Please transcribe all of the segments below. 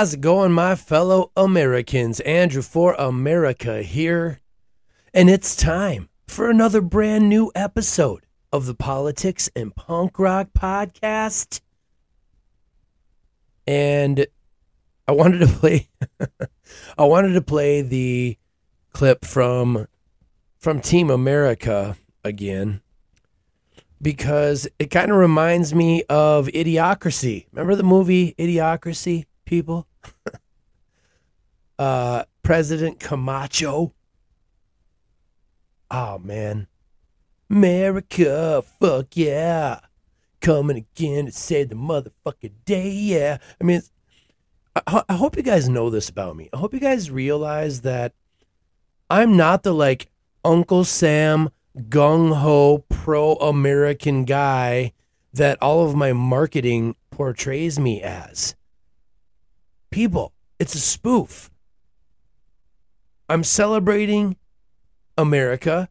How's it going, my fellow Americans? Andrew for America here. And it's time for another brand new episode of the Politics and Punk Rock Podcast. And I wanted to play I wanted to play the clip from from Team America again because it kind of reminds me of Idiocracy. Remember the movie Idiocracy? people. uh, President Camacho. Oh, man. America, fuck yeah. Coming again to save the motherfucking day, yeah. I mean, I, I hope you guys know this about me. I hope you guys realize that I'm not the like Uncle Sam gung ho pro American guy that all of my marketing portrays me as people. It's a spoof. I'm celebrating America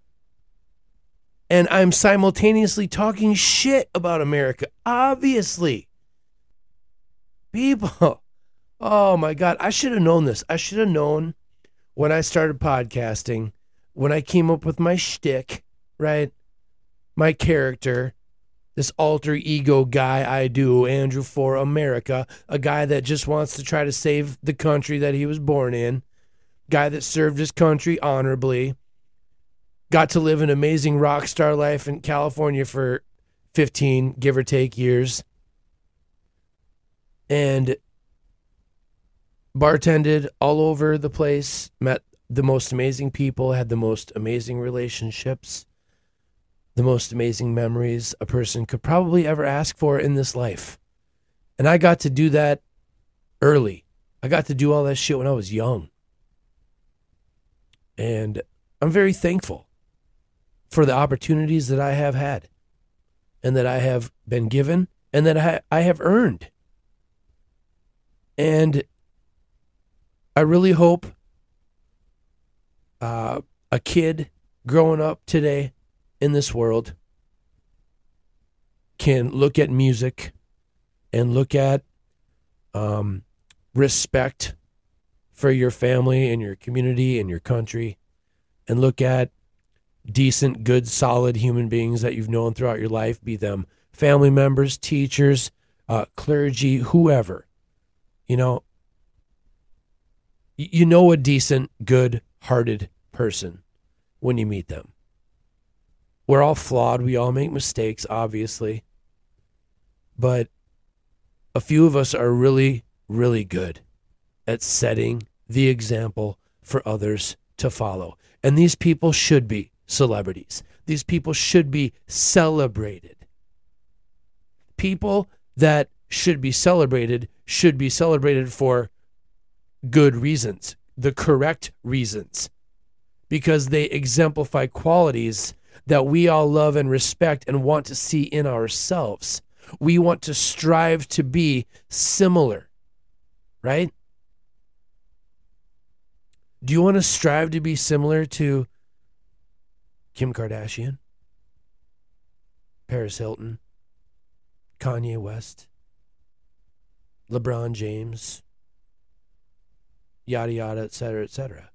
and I'm simultaneously talking shit about America. Obviously. People. Oh my God. I should have known this. I should have known when I started podcasting, when I came up with my shtick, right? My character, this alter ego guy I do, Andrew for America, a guy that just wants to try to save the country that he was born in, guy that served his country honorably, got to live an amazing rock star life in California for 15, give or take, years, and bartended all over the place, met the most amazing people, had the most amazing relationships the most amazing memories a person could probably ever ask for in this life. And I got to do that early. I got to do all that shit when I was young. And I'm very thankful for the opportunities that I have had and that I have been given and that I, I have earned. And I really hope uh, a kid growing up today in this world can look at music and look at um, respect for your family and your community and your country and look at decent, good, solid human beings that you've known throughout your life, be them family members, teachers, uh, clergy, whoever. You know, you know a decent, good hearted person when you meet them. We're all flawed. We all make mistakes, obviously. But a few of us are really, really good at setting the example for others to follow. And these people should be celebrities. These people should be celebrated. People that should be celebrated should be celebrated for good reasons, the correct reasons, because they exemplify qualities that we all love and respect and want to see in ourselves. We want to strive to be similar, right? Do you want to strive to be similar to Kim Kardashian, Paris Hilton, Kanye West, LeBron James, yada yada, et cetera, et cetera?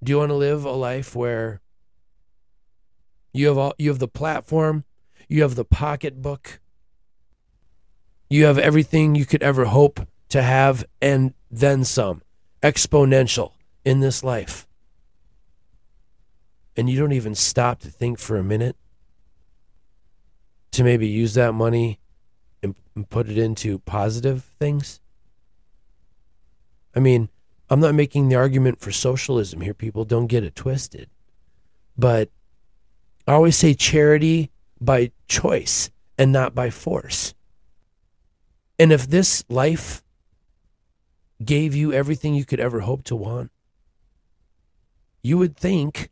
Do you want to live a life where you have all, you have the platform, you have the pocketbook, you have everything you could ever hope to have and then some, exponential in this life. And you don't even stop to think for a minute to maybe use that money and, and put it into positive things? I mean, I'm not making the argument for socialism here, people. Don't get it twisted. But I always say charity by choice and not by force. And if this life gave you everything you could ever hope to want, you would think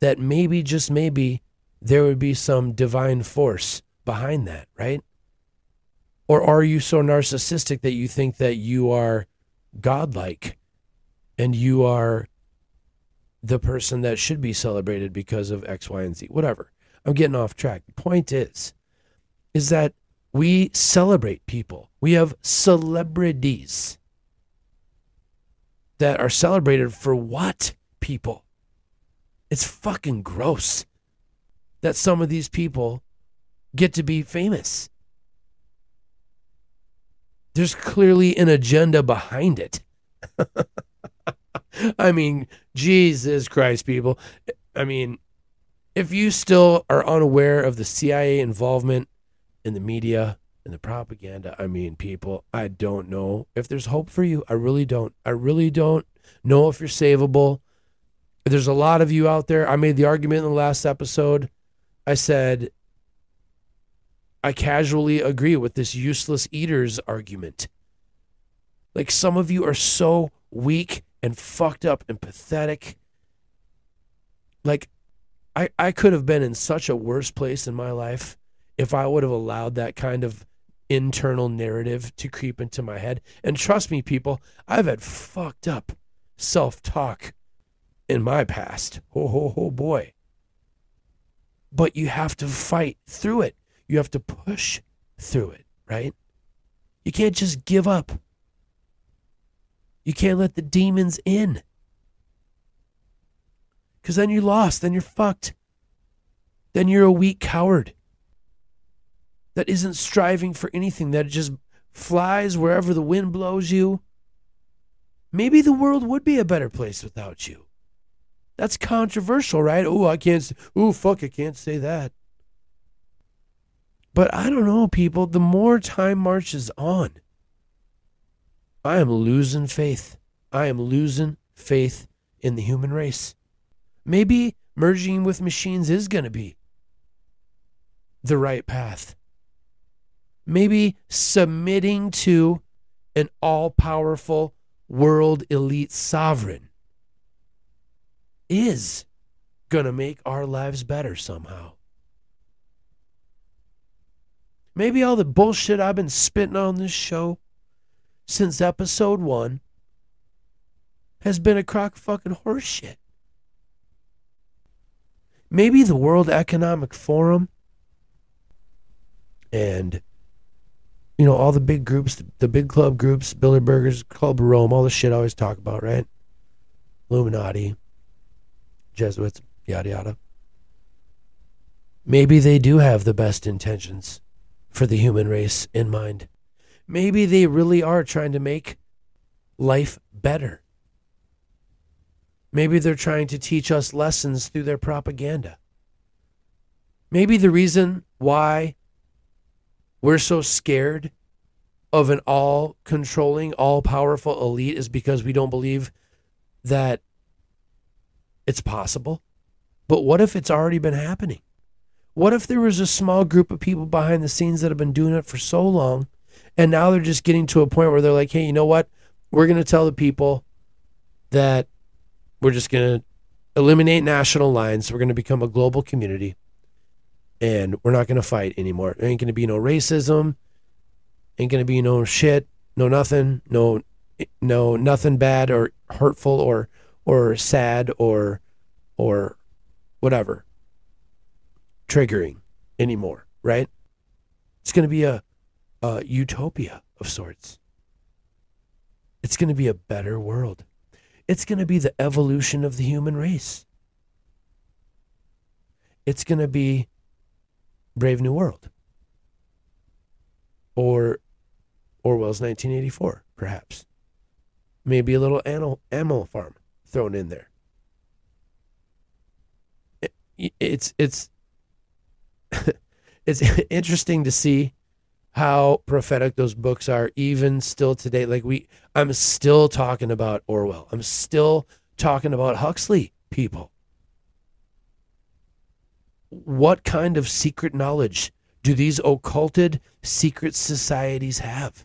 that maybe, just maybe, there would be some divine force behind that, right? Or are you so narcissistic that you think that you are godlike and you are the person that should be celebrated because of X, Y, and Z? Whatever. I'm getting off track. The point is, is that we celebrate people. We have celebrities that are celebrated for what people? It's fucking gross that some of these people get to be famous. There's clearly an agenda behind it. I mean, Jesus Christ, people. I mean, if you still are unaware of the CIA involvement in the media and the propaganda, I mean, people, I don't know if there's hope for you. I really don't. I really don't know if you're savable. There's a lot of you out there. I made the argument in the last episode. I said, I casually agree with this useless eaters argument. Like some of you are so weak and fucked up and pathetic. Like I I could have been in such a worse place in my life if I would have allowed that kind of internal narrative to creep into my head. And trust me people, I've had fucked up self-talk in my past. Oh, oh, oh boy. But you have to fight through it. You have to push through it, right? You can't just give up. You can't let the demons in. Because then you're lost. Then you're fucked. Then you're a weak coward that isn't striving for anything, that just flies wherever the wind blows you. Maybe the world would be a better place without you. That's controversial, right? Oh, I can't. Oh, fuck, I can't say that. But I don't know, people. The more time marches on, I am losing faith. I am losing faith in the human race. Maybe merging with machines is going to be the right path. Maybe submitting to an all powerful world elite sovereign is going to make our lives better somehow. Maybe all the bullshit I've been spitting on this show since episode one has been a crock fucking horseshit. Maybe the World Economic Forum and you know all the big groups, the big club groups, Bilderbergers, Club Rome, all the shit I always talk about, right? Illuminati, Jesuits, yada yada. Maybe they do have the best intentions for the human race in mind. Maybe they really are trying to make life better. Maybe they're trying to teach us lessons through their propaganda. Maybe the reason why we're so scared of an all controlling, all powerful elite is because we don't believe that it's possible. But what if it's already been happening? What if there was a small group of people behind the scenes that have been doing it for so long and now they're just getting to a point where they're like, hey, you know what? We're going to tell the people that we're just going to eliminate national lines. We're going to become a global community and we're not going to fight anymore. There ain't going to be no racism. Ain't going to be no shit, no nothing, no no nothing bad or hurtful or or sad or or whatever triggering anymore, right? It's going to be a, a utopia of sorts. It's going to be a better world. It's going to be the evolution of the human race. It's going to be Brave New World or Orwell's 1984, perhaps. Maybe a little animal, farm thrown in there. It, it's it's it's interesting to see how prophetic those books are even still today. Like we i'm still talking about orwell. I'm still talking about huxley people. What kind of secret knowledge do these occulted secret societies have?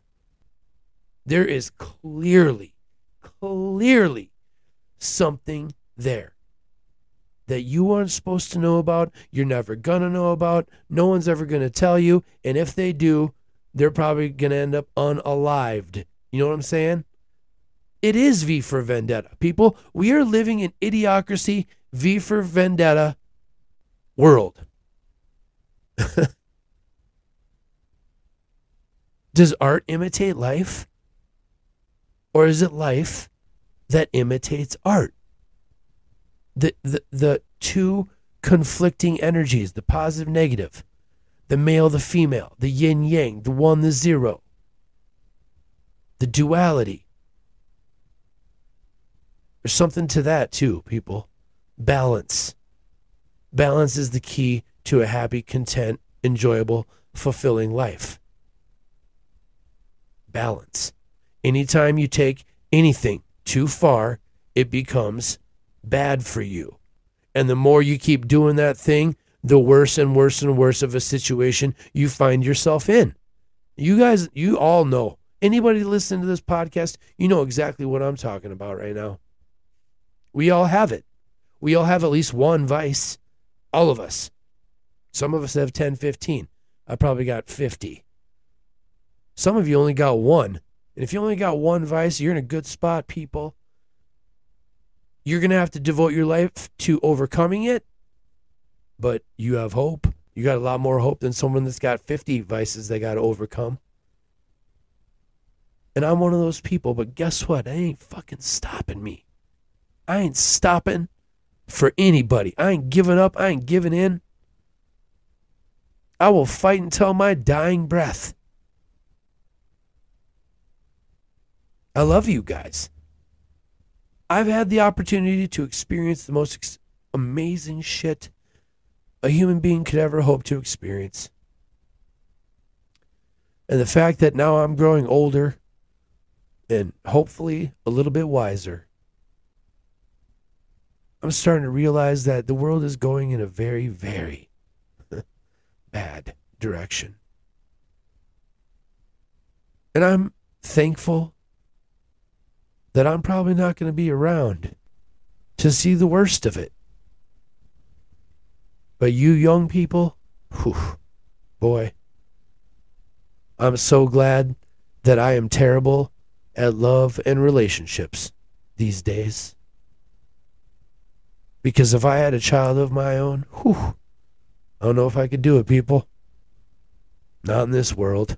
There is clearly clearly something there that you aren't supposed to know about, you're never going to know about, no one's ever going to tell you, and if they do, they're probably going to end up unalived. You know what I'm saying? It is V for Vendetta. People, we are living in idiocracy, V for Vendetta world. Does art imitate life? Or is it life that imitates art? the, the, the two conflicting energies, the positive, negative, the male, the female, the yin yang, the one, the zero, the duality. There's something to that too, people. Balance. Balance is the key to a happy, content, enjoyable, fulfilling life. Balance. Anytime you take anything too far, it becomes bad for you. And the more you keep doing that thing, the worse and worse and worse of a situation you find yourself in. You guys, you all know. Anybody listening to this podcast, you know exactly what I'm talking about right now. We all have it. We all have at least one vice. All of us. Some of us have 10, 15. I probably got 50. Some of you only got one. And if you only got one vice, you're in a good spot, people. You're going to have to devote your life to overcoming it, but you have hope. You got a lot more hope than someone that's got 50 vices they got to overcome. And I'm one of those people, but guess what? I ain't fucking stopping me. I ain't stopping for anybody. I ain't giving up. I ain't giving in. I will fight until my dying breath. I love you guys. I've had the opportunity to experience the most ex- amazing shit a human being could ever hope to experience. And the fact that now I'm growing older and hopefully a little bit wiser, I'm starting to realize that the world is going in a very, very bad direction. And I'm thankful that I'm probably not going to be around to see the worst of it. But you young people, whew, boy, I'm so glad that I am terrible at love and relationships these days. Because if I had a child of my own, whew, I don't know if I could do it, people. Not in this world.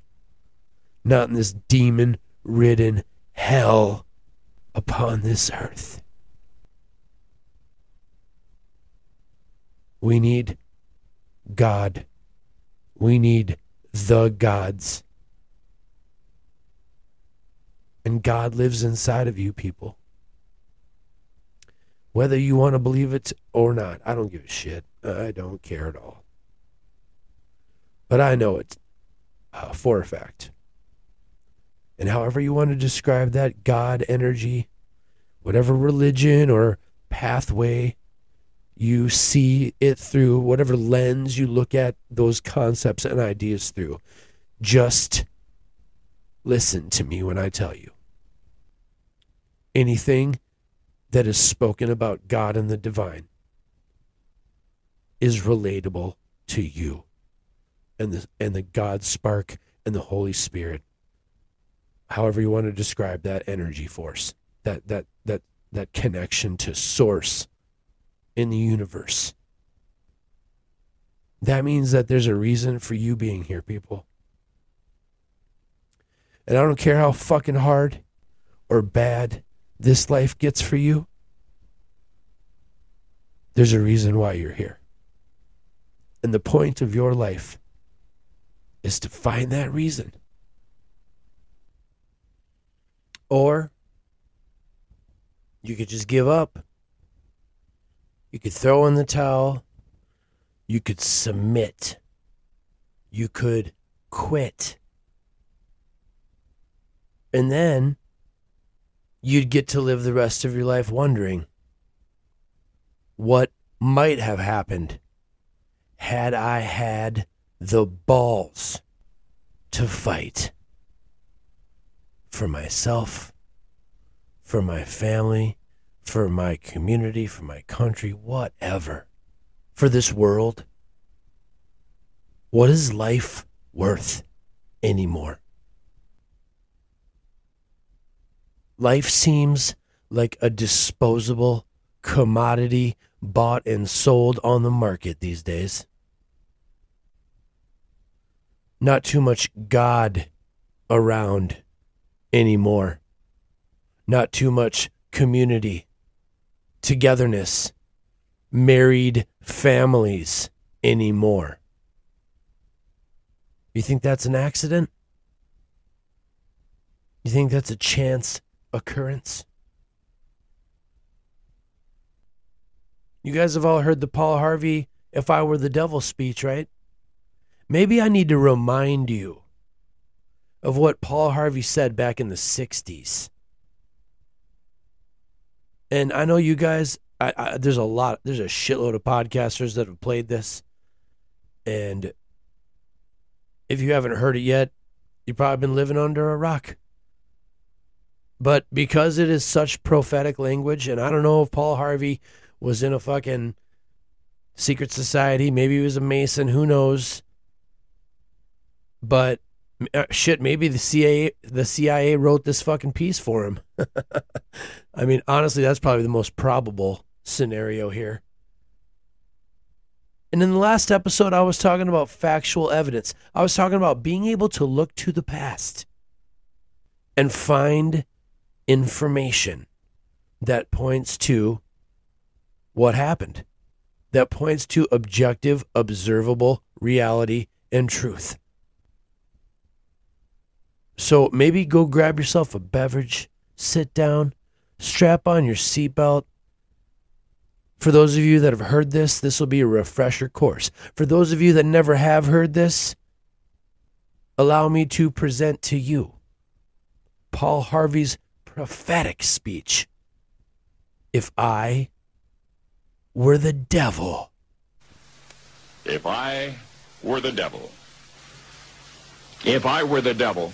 Not in this demon ridden hell upon this earth. We need God. We need the gods. And God lives inside of you, people. Whether you want to believe it or not, I don't give a shit. I don't care at all. But I know it uh, for a fact and however you want to describe that God energy, whatever religion or pathway you see it through, whatever lens you look at those concepts and ideas through, just listen to me when I tell you. Anything that is spoken about God and the divine is relatable to you and the and the God spark and the Holy Spirit. However you want to describe that energy force, that that that that connection to source in the universe. That means that there's a reason for you being here, people. And I don't care how fucking hard or bad this life gets for you, there's a reason why you're here. And the point of your life is to find that reason. Or you could just give up. You could throw in the towel. You could submit. You could quit. And then you'd get to live the rest of your life wondering what might have happened had I had the balls to fight for myself, for my family, for my community, for my country, whatever, for this world. What is life worth anymore? Life seems like a disposable commodity bought and sold on the market these days. Not too much God around anymore. Not too much community, togetherness, married families anymore. You think that's an accident? You think that's a chance occurrence? You guys have all heard the Paul Harvey If I Were the Devil speech, right? Maybe I need to remind you of what Paul Harvey said back in the 60s. And I know you guys, I, I, there's a lot, there's a shitload of podcasters that have played this. And if you haven't heard it yet, you've probably been living under a rock. But because it is such prophetic language, and I don't know if Paul Harvey was in a fucking secret society. Maybe he was a Mason. Who knows? But uh, shit, maybe the CIA the CIA wrote this fucking piece for him. I mean, honestly, that's probably the most probable scenario here. And in the last episode, I was talking about factual evidence. I was talking about being able to look to the past and find information that points to what happened that points to objective, observable reality and truth. So maybe go grab yourself a beverage, sit down, strap on your seatbelt. For those of you that have heard this, this will be a refresher course. For those of you that never have heard this, allow me to present to you Paul Harvey's prophetic speech. If I were the devil. If I were the devil. If I were the devil.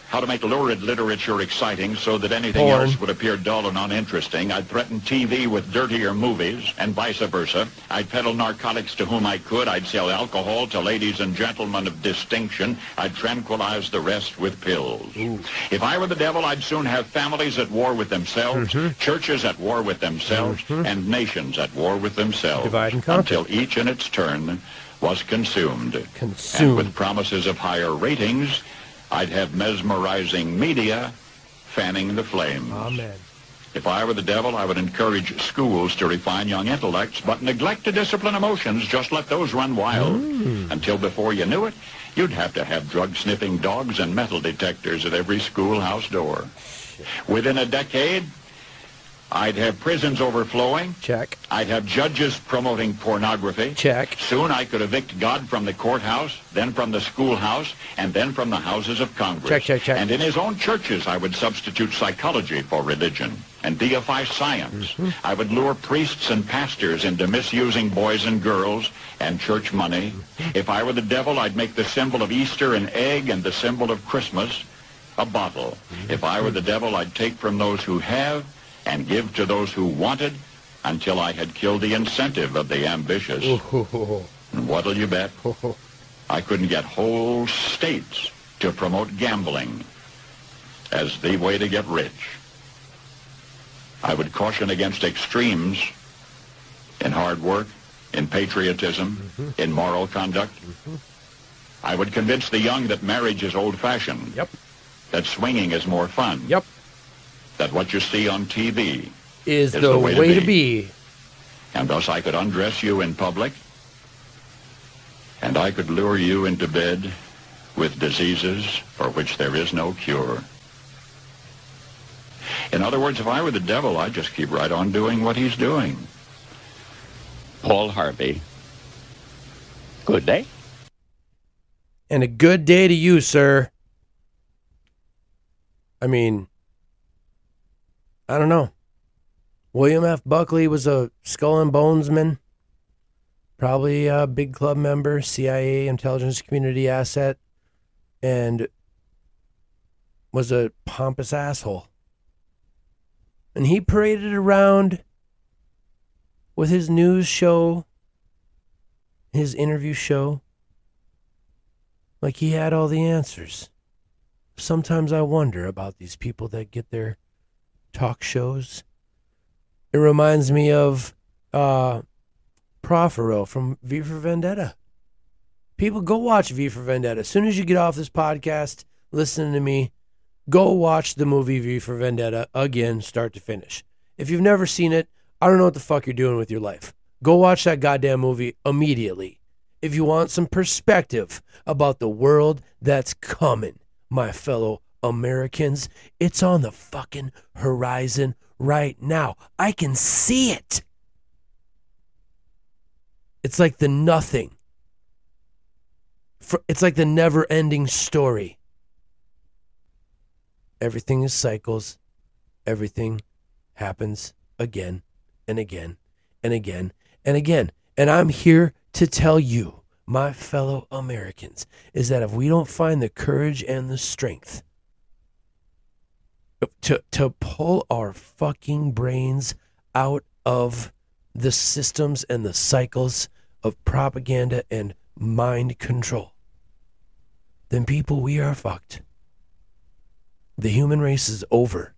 how to make lurid literature exciting so that anything Porn. else would appear dull and uninteresting. I'd threaten TV with dirtier movies and vice versa. I'd peddle narcotics to whom I could. I'd sell alcohol to ladies and gentlemen of distinction. I'd tranquilize the rest with pills. If I were the devil, I'd soon have families at war with themselves, churches at war with themselves, and nations at war with themselves. Until each in its turn was consumed. Consumed. And with promises of higher ratings, I'd have mesmerizing media fanning the flames. Amen. If I were the devil, I would encourage schools to refine young intellects, but neglect to discipline emotions. Just let those run wild. Hmm. Until before you knew it, you'd have to have drug-sniffing dogs and metal detectors at every schoolhouse door. Within a decade, I'd have prisons overflowing. Check. I'd have judges promoting pornography. Check. Soon I could evict God from the courthouse, then from the schoolhouse, and then from the houses of Congress. Check, check, check. And in his own churches, I would substitute psychology for religion and deify science. Mm-hmm. I would lure priests and pastors into misusing boys and girls and church money. Mm-hmm. If I were the devil, I'd make the symbol of Easter an egg and the symbol of Christmas a bottle. Mm-hmm. If I were the devil, I'd take from those who have and give to those who wanted until I had killed the incentive of the ambitious. And what'll you bet? I couldn't get whole states to promote gambling as the way to get rich. I would caution against extremes in hard work, in patriotism, mm-hmm. in moral conduct. Mm-hmm. I would convince the young that marriage is old-fashioned, Yep. that swinging is more fun, Yep. That what you see on TV Is, Is the, the way, way to to be. and thus I could undress you in public, and I could lure you into bed with diseases for which there is no cure. In other words, if I were the devil, I'd just keep right on doing what he's doing. Paul Harvey. Good day. And a good day to you, sir. I mean, I don't know. William F. Buckley was a skull and bonesman, probably a big club member, CIA intelligence community asset, and was a pompous asshole. And he paraded around with his news show, his interview show, like he had all the answers. Sometimes I wonder about these people that get their talk shows. It reminds me of uh, Prothero from V for Vendetta. People go watch V for Vendetta. As soon as you get off this podcast, listening to me, go watch the movie V for Vendetta again, start to finish. If you've never seen it, I don't know what the fuck you're doing with your life. Go watch that goddamn movie immediately. If you want some perspective about the world that's coming, my fellow Americans, it's on the fucking horizon right now. I can see it. It's like the nothing. It's like the never ending story. Everything is cycles. Everything happens again and again and again and again. And I'm here to tell you, my fellow Americans, is that if we don't find the courage and the strength to to pull our fucking brains out of the systems and the cycles of propaganda and mind control, then people we are fucked. The human race is over.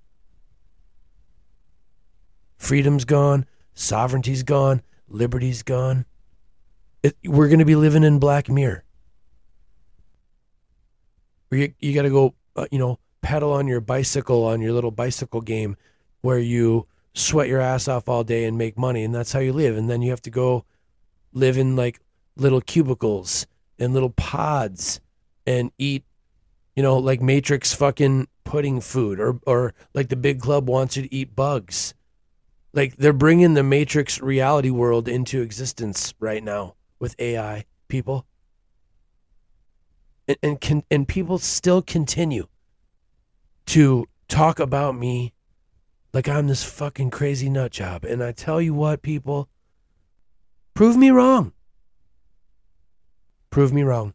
Freedom's gone, sovereignty's gone, liberty's gone. It, we're going to be living in Black Mirror. You, you got to go, uh, you know, pedal on your bicycle on your little bicycle game where you sweat your ass off all day and make money, and that's how you live. And then you have to go live in like little cubicles and little pods and eat, you know, like Matrix fucking pudding food, or or like the big club wants you to eat bugs. Like they're bringing the Matrix reality world into existence right now with AI people, and and, can, and people still continue to talk about me like I'm this fucking crazy nut job. And I tell you what, people, prove me wrong. Prove me wrong.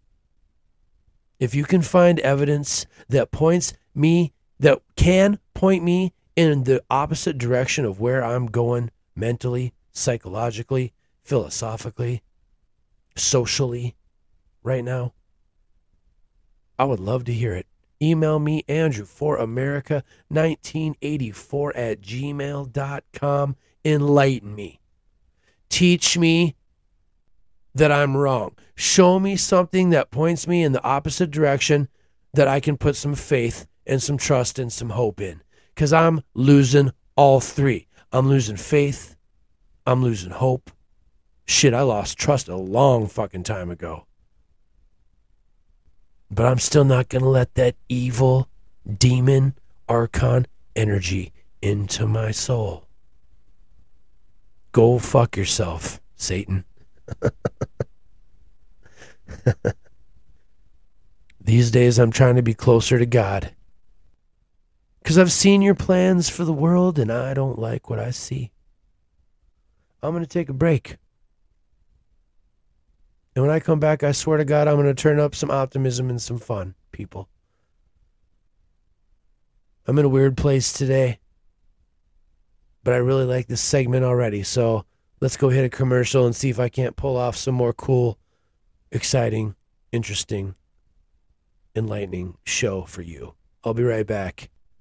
If you can find evidence that points me, that can point me in the opposite direction of where I'm going mentally, psychologically, philosophically, socially right now, I would love to hear it. Email me, Andrew for America 1984 at gmail.com. Enlighten me. Teach me that I'm wrong. Show me something that points me in the opposite direction that I can put some faith and some trust and some hope in. Because I'm losing all three. I'm losing faith. I'm losing hope. Shit, I lost trust a long fucking time ago. But I'm still not going to let that evil demon archon energy into my soul. Go fuck yourself, Satan. These days, I'm trying to be closer to God. Because I've seen your plans for the world and I don't like what I see. I'm going to take a break. And when I come back, I swear to God, I'm going to turn up some optimism and some fun, people. I'm in a weird place today, but I really like this segment already. So let's go hit a commercial and see if I can't pull off some more cool, exciting, interesting, enlightening show for you. I'll be right back.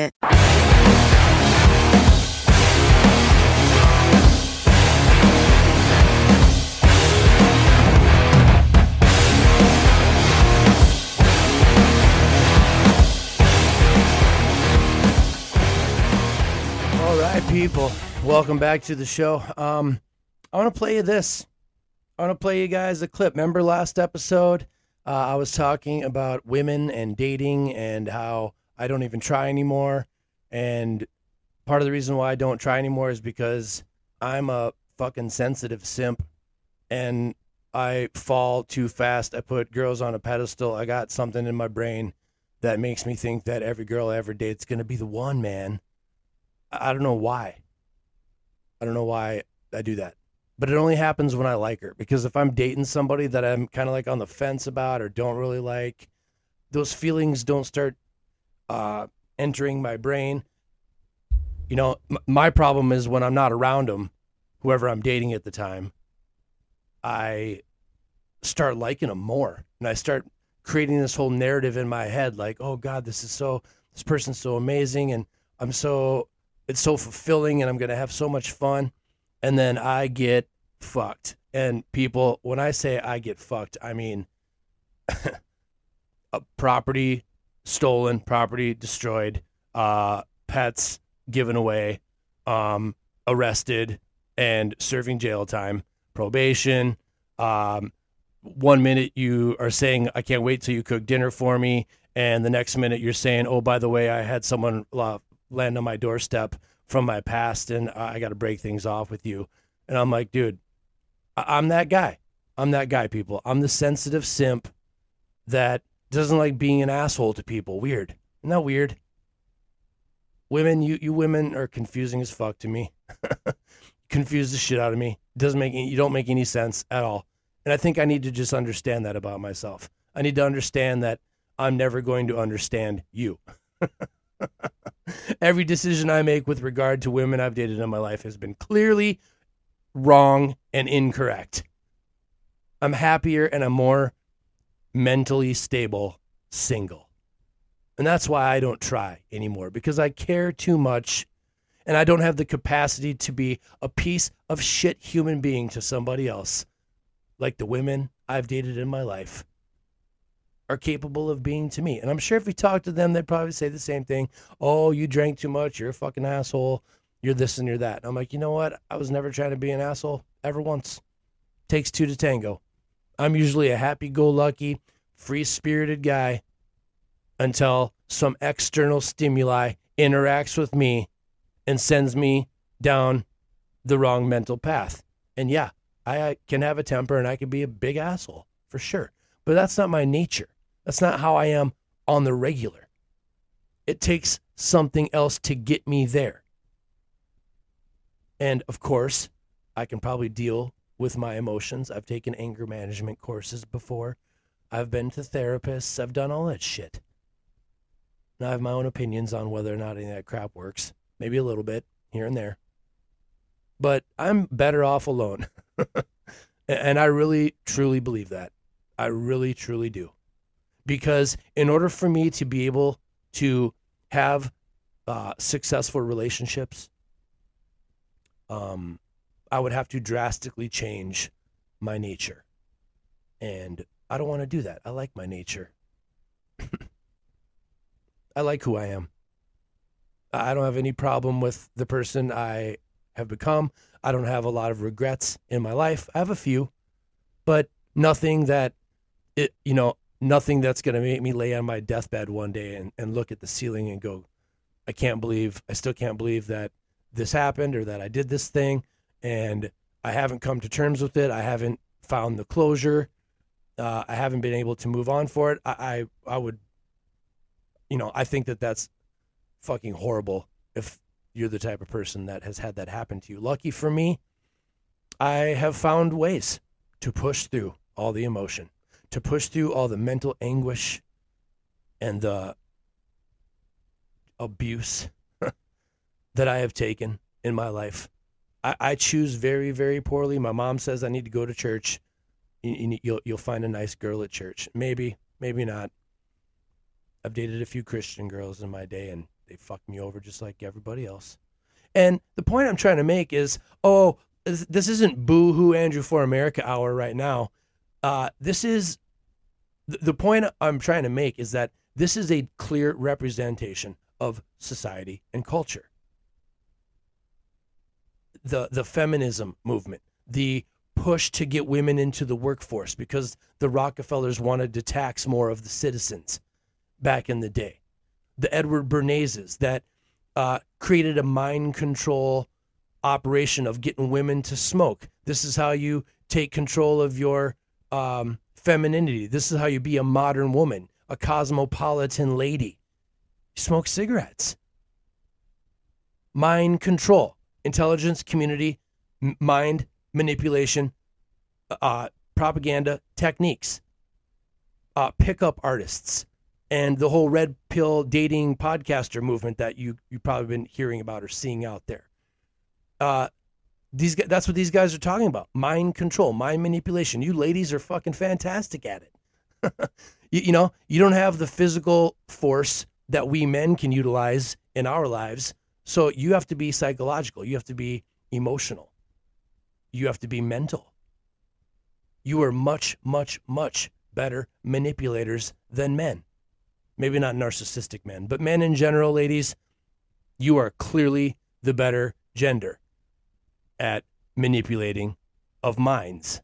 All right, people. Welcome back to the show. Um, I want to play you this. I want to play you guys a clip. Remember last episode? Uh, I was talking about women and dating and how I don't even try anymore. And part of the reason why I don't try anymore is because I'm a fucking sensitive simp and I fall too fast. I put girls on a pedestal. I got something in my brain that makes me think that every girl I ever date's going to be the one, man. I I don't know why. I don't know why I do that. But it only happens when I like her. Because if I'm dating somebody that I'm kind of like on the fence about or don't really like, those feelings don't start uh, entering my brain. You know, m- my problem is when I'm not around them, whoever I'm dating at the time, I start liking them more. And I start creating this whole narrative in my head like, oh God, this is so, this person's so amazing. And I'm so, it's so fulfilling and I'm going to have so much fun. And then I get fucked. And people, when I say I get fucked, I mean a property stolen, property destroyed, uh, pets given away, um, arrested, and serving jail time, probation. Um, one minute you are saying, I can't wait till you cook dinner for me. And the next minute you're saying, oh, by the way, I had someone uh, land on my doorstep from my past and I got to break things off with you. And I'm like, dude, I- I'm that guy. I'm that guy, people. I'm the sensitive simp that doesn't like being an asshole to people. Weird. Isn't that weird? Women, you, you women are confusing as fuck to me. Confuse the shit out of me. Doesn't make any, you don't make any sense at all. And I think I need to just understand that about myself. I need to understand that I'm never going to understand you. Every decision I make with regard to women I've dated in my life has been clearly wrong and incorrect. I'm happier and I'm more mentally stable single. And that's why I don't try anymore because I care too much and I don't have the capacity to be a piece of shit human being to somebody else like the women I've dated in my life are capable of being to me. And I'm sure if we talk to them, they'd probably say the same thing. Oh, you drank too much. You're a fucking asshole. You're this and you're that. And I'm like, you know what? I was never trying to be an asshole ever once. Takes two to tango. I'm usually a happy go lucky, free spirited guy until some external stimuli interacts with me and sends me down the wrong mental path. And yeah, I can have a temper and I can be a big asshole for sure. But that's not my nature. That's not how I am on the regular. It takes something else to get me there. And of course, I can probably deal with my emotions. I've taken anger management courses before. I've been to therapists. I've done all that shit. And I have my own opinions on whether or not any of that crap works. Maybe a little bit here and there. But I'm better off alone. and I really, truly believe that. I really, truly do. Because in order for me to be able to have uh, successful relationships, um, I would have to drastically change my nature. And I don't want to do that. I like my nature. I like who I am. I don't have any problem with the person I have become. I don't have a lot of regrets in my life. I have a few, but nothing that it, you know, nothing that's going to make me lay on my deathbed one day and, and look at the ceiling and go, I can't believe, I still can't believe that this happened or that I did this thing. And I haven't come to terms with it. I haven't found the closure. Uh, I haven't been able to move on for it. I, I, I would, you know, I think that that's fucking horrible if you're the type of person that has had that happen to you. Lucky for me, I have found ways to push through all the emotion, to push through all the mental anguish and the abuse that I have taken in my life. I, I, choose very, very poorly. My mom says I need to go to church. You, you'll you'll find a nice girl at church. Maybe, maybe not. I've dated a few Christian girls in my day, and they fucked me over just like everybody else. And the point I'm trying to make is, oh, this isn't boo hoo Andrew for America hour right now. Uh, this is the point I'm trying to make is that this is a clear representation of society and culture. The the feminism movement, the push to get women into the workforce because the Rockefellers wanted to tax more of the citizens back in the day the Edward Bernays that uh, created a mind control operation of getting women to smoke. This is how you take control of your um, femininity. This is how you be a modern woman, a cosmopolitan lady. smoke cigarettes. Mind control, intelligence, community, m- mind manipulation, uh, propaganda techniques, uh, pickup artists and the whole red pill dating podcaster movement that you you've probably been hearing about or seeing out there. Uh, these that's what these guys are talking about: mind control, mind manipulation. You ladies are fucking fantastic at it. you, you know, you don't have the physical force that we men can utilize in our lives, so you have to be psychological. You have to be emotional. You have to be mental. You are much, much, much better manipulators than men maybe not narcissistic men, but men in general, ladies, you are clearly the better gender at manipulating of minds.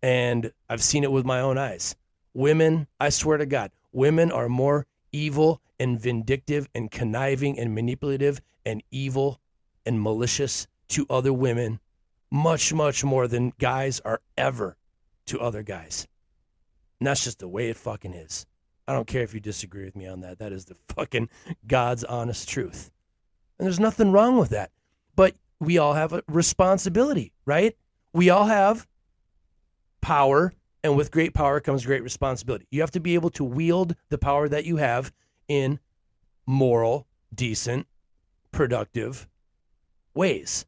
And I've seen it with my own eyes. Women, I swear to God, women are more evil and vindictive and conniving and manipulative and evil and malicious to other women much, much more than guys are ever to other guys. And that's just the way it fucking is. I don't care if you disagree with me on that. That is the fucking God's honest truth. And there's nothing wrong with that. But we all have a responsibility, right? We all have power, and with great power comes great responsibility. You have to be able to wield the power that you have in moral, decent, productive ways.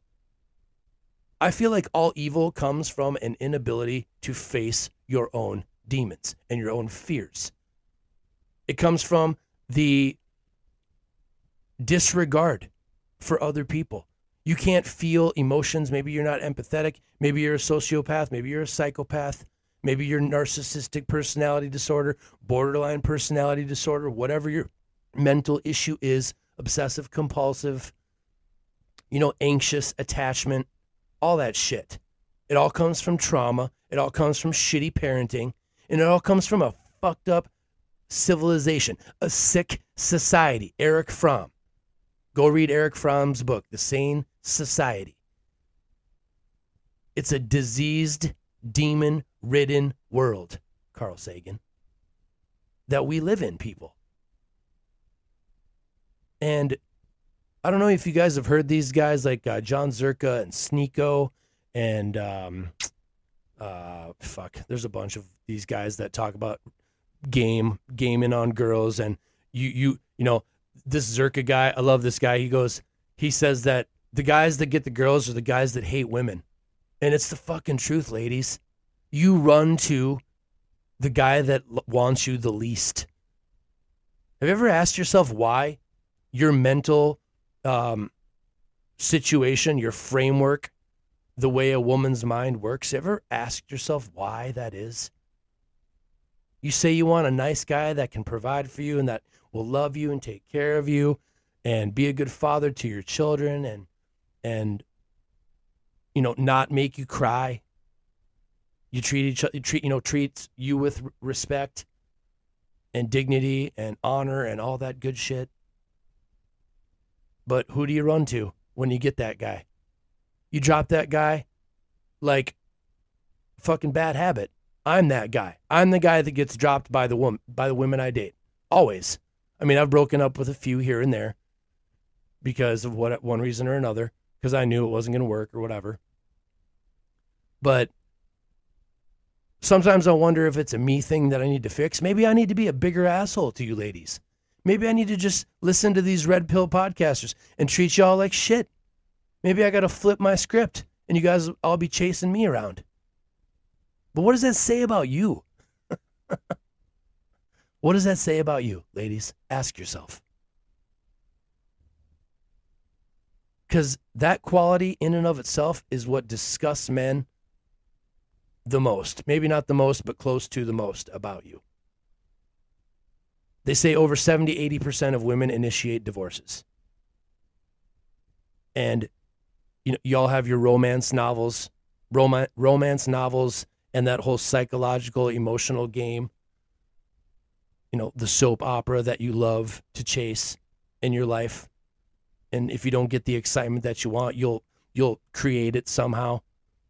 I feel like all evil comes from an inability to face your own demons and your own fears. It comes from the disregard for other people. You can't feel emotions. Maybe you're not empathetic. Maybe you're a sociopath. Maybe you're a psychopath. Maybe you're narcissistic personality disorder, borderline personality disorder, whatever your mental issue is, obsessive compulsive, you know, anxious attachment, all that shit. It all comes from trauma. It all comes from shitty parenting. And it all comes from a fucked up civilization, a sick society. Erich Fromm. Go read Erich Fromm's book, The Sane Society. It's a diseased, demon ridden world, Carl Sagan, that we live in, people. And I don't know if you guys have heard these guys like uh, Jon Zherka and Sneako and um, uh, fuck, there's a bunch of these guys that talk about game, gaming on girls, and you you you know this Zherka guy. I love this guy. He goes, he says that the guys that get the girls are the guys that hate women, and it's the fucking truth, ladies. You run to the guy that wants you the least. Have you ever asked yourself why your mental um, situation, your framework the way a woman's mind works? Ever asked yourself why that is? You say you want a nice guy that can provide for you and that will love you and take care of you and be a good father to your children and and you know not make you cry. You treat each other treat you know treats you with respect and dignity and honor and all that good shit. But who do you run to when you get that guy? You drop that guy like fucking bad habit. I'm that guy. I'm the guy that gets dropped by the woman by the women I date. Always. I mean, I've broken up with a few here and there because of what one reason or another, because I knew it wasn't going to work or whatever. But sometimes I wonder if it's a me thing that I need to fix. Maybe I need to be a bigger asshole to you ladies. Maybe I need to just listen to these red pill podcasters and treat y'all like shit. Maybe I got to flip my script and you guys all be chasing me around. But what does that say about you? what does that say about you, ladies? Ask yourself. Because that quality, in and of itself, is what disgusts men the most. Maybe not the most, but close to the most about you. They say over 70, 80% of women initiate divorces. And you know, y'all have your romance novels, rom- romance novels and that whole psychological emotional game. You know the soap opera that you love to chase in your life. And if you don't get the excitement that you want you'll you'll create it somehow.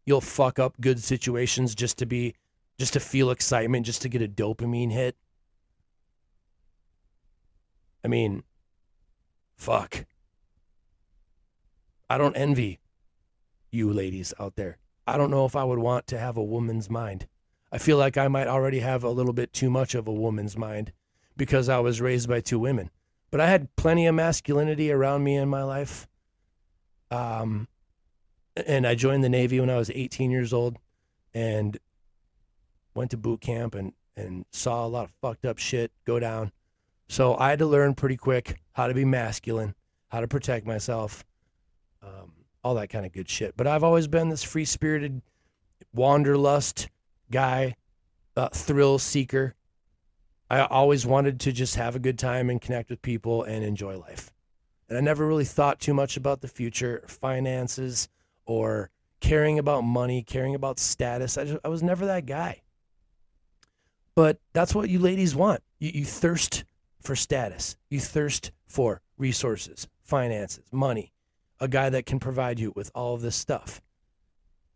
You'll fuck up good situations just to be just to feel excitement just to get a dopamine hit i mean fuck i don't envy you ladies out there I don't know if I would want to have a woman's mind. I feel like I might already have a little bit too much of a woman's mind because I was raised by two women. But I had plenty of masculinity around me in my life. Um, and I joined the Navy when I was 18 years old and went to boot camp and, and saw a lot of fucked up shit go down. So I had to learn pretty quick how to be masculine, how to protect myself. Um, all that kind of good shit. But I've always been this free spirited, wanderlust guy, uh, thrill seeker. I always wanted to just have a good time and connect with people and enjoy life. And I never really thought too much about the future, finances, or caring about money, caring about status. I, just, I was never that guy. But that's what you ladies want. You, you thirst for status, you thirst for resources, finances, money a guy that can provide you with all of this stuff.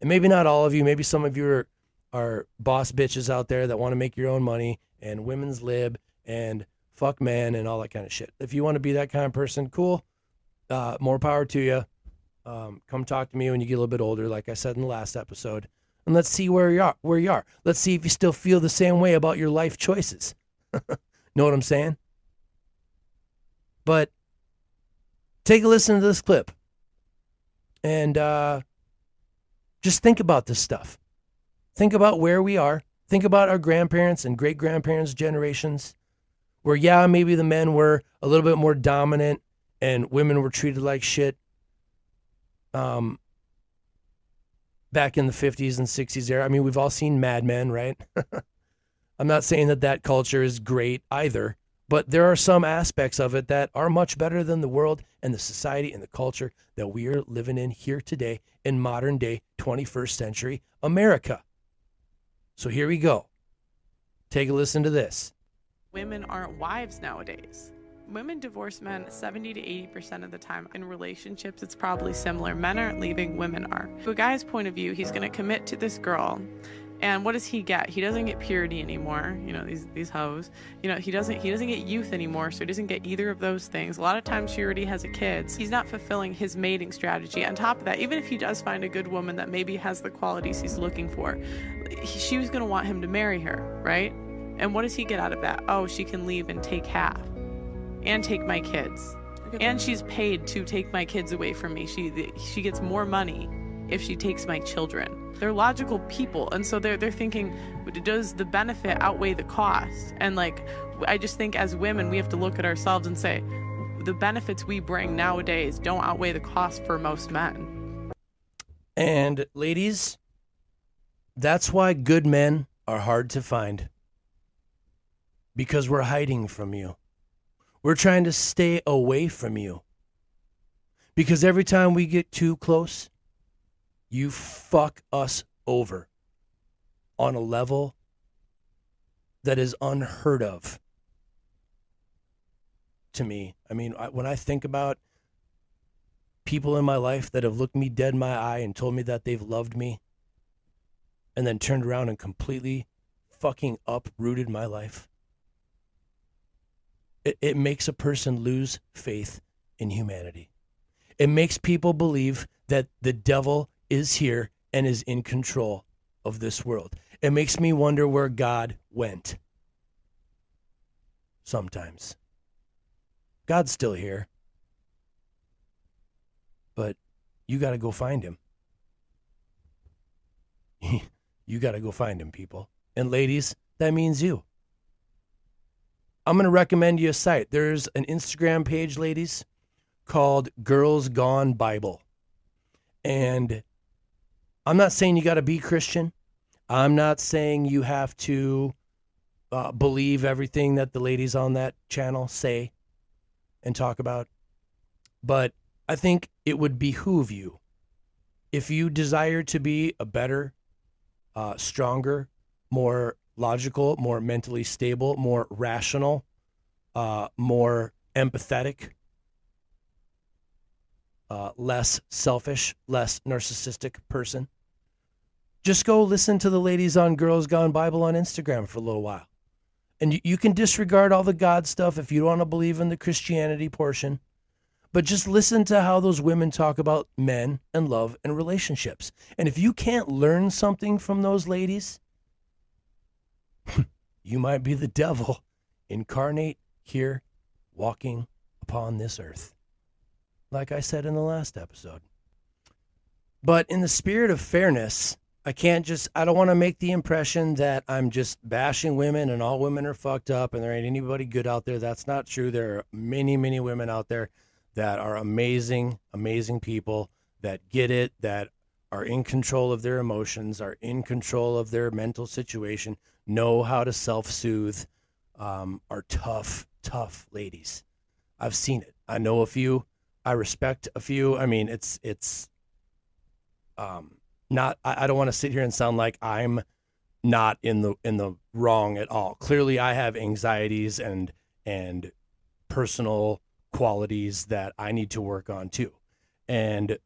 And maybe not all of you, maybe some of you are, are boss bitches out there that want to make your own money and women's lib and fuck man and all that kind of shit. If you want to be that kind of person, cool. Uh, more power to you. Um, come talk to me when you get a little bit older, like I said in the last episode, and let's see where you are. Where you are. Let's see if you still feel the same way about your life choices. know what I'm saying? But take a listen to this clip and uh, just think about this stuff. Think about where we are. Think about our grandparents and great grandparents' generations, where, yeah, maybe the men were a little bit more dominant and women were treated like shit. Um, back in the 50s and 60s era. I mean, we've all seen Mad Men, right? I'm not saying that that culture is great either, but there are some aspects of it that are much better than the world and the society and the culture that we are living in here today in modern day 21st century America. So here we go. Take a listen to this. Women aren't wives nowadays. Women divorce men 70 to 80% of the time. In relationships, it's probably similar. Men aren't leaving, women are. From a guy's point of view, he's going to commit to this girl and what does he get? He doesn't get purity anymore. You know these these hoes. You know he doesn't he doesn't get youth anymore, so he doesn't get either of those things. A lot of times she already has a kid. He's not fulfilling his mating strategy. On top of that, even if he does find a good woman that maybe has the qualities he's looking for, he, she was gonna want him to marry her, right? And what does he get out of that? Oh, she can leave and take half, and take my kids, and she's paid to take my kids away from me. She she gets more money if she takes my children they're logical people and so they're they're thinking does the benefit outweigh the cost and like i just think as women we have to look at ourselves and say the benefits we bring nowadays don't outweigh the cost for most men And ladies, that's why good men are hard to find. Because we're hiding from you. We're trying to stay away from you. Because every time we get too close, you fuck us over on a level that is unheard of to me. I mean, I, when I think about people in my life that have looked me dead in my eye and told me that they've loved me and then turned around and completely fucking uprooted my life, it, it makes a person lose faith in humanity. It makes people believe that the devil is here and is in control of this world. It makes me wonder where God went. Sometimes. God's still here. But you got to go find him. you got to go find him, people. And ladies, that means you. I'm going to recommend you a site. There's an Instagram page, ladies, called Girls Gone Bible. And I'm not saying you got to be Christian. I'm not saying you have to uh, believe everything that the ladies on that channel say and talk about. But I think it would behoove you if you desire to be a better, uh, stronger, more logical, more mentally stable, more rational, uh, more empathetic, uh, less selfish, less narcissistic person. Just go listen to the ladies on Girls Gone Bible on Instagram for a little while. And you, you can disregard all the God stuff if you don't want to believe in the Christianity portion. But just listen to how those women talk about men and love and relationships. And if you can't learn something from those ladies, you might be the devil incarnate here walking upon this earth. Like I said in the last episode. But in the spirit of fairness, I can't just, I don't want to make the impression that I'm just bashing women and all women are fucked up and there ain't anybody good out there. That's not true. There are many, many women out there that are amazing, amazing people that get it, that are in control of their emotions, are in control of their mental situation, know how to self soothe, um, are tough, tough ladies. I've seen it. I know a few. I respect a few. I mean, it's, it's, um, not I, I don't want to sit here and sound like I'm not in the in the wrong at all. Clearly I have anxieties and and personal qualities that I need to work on too. And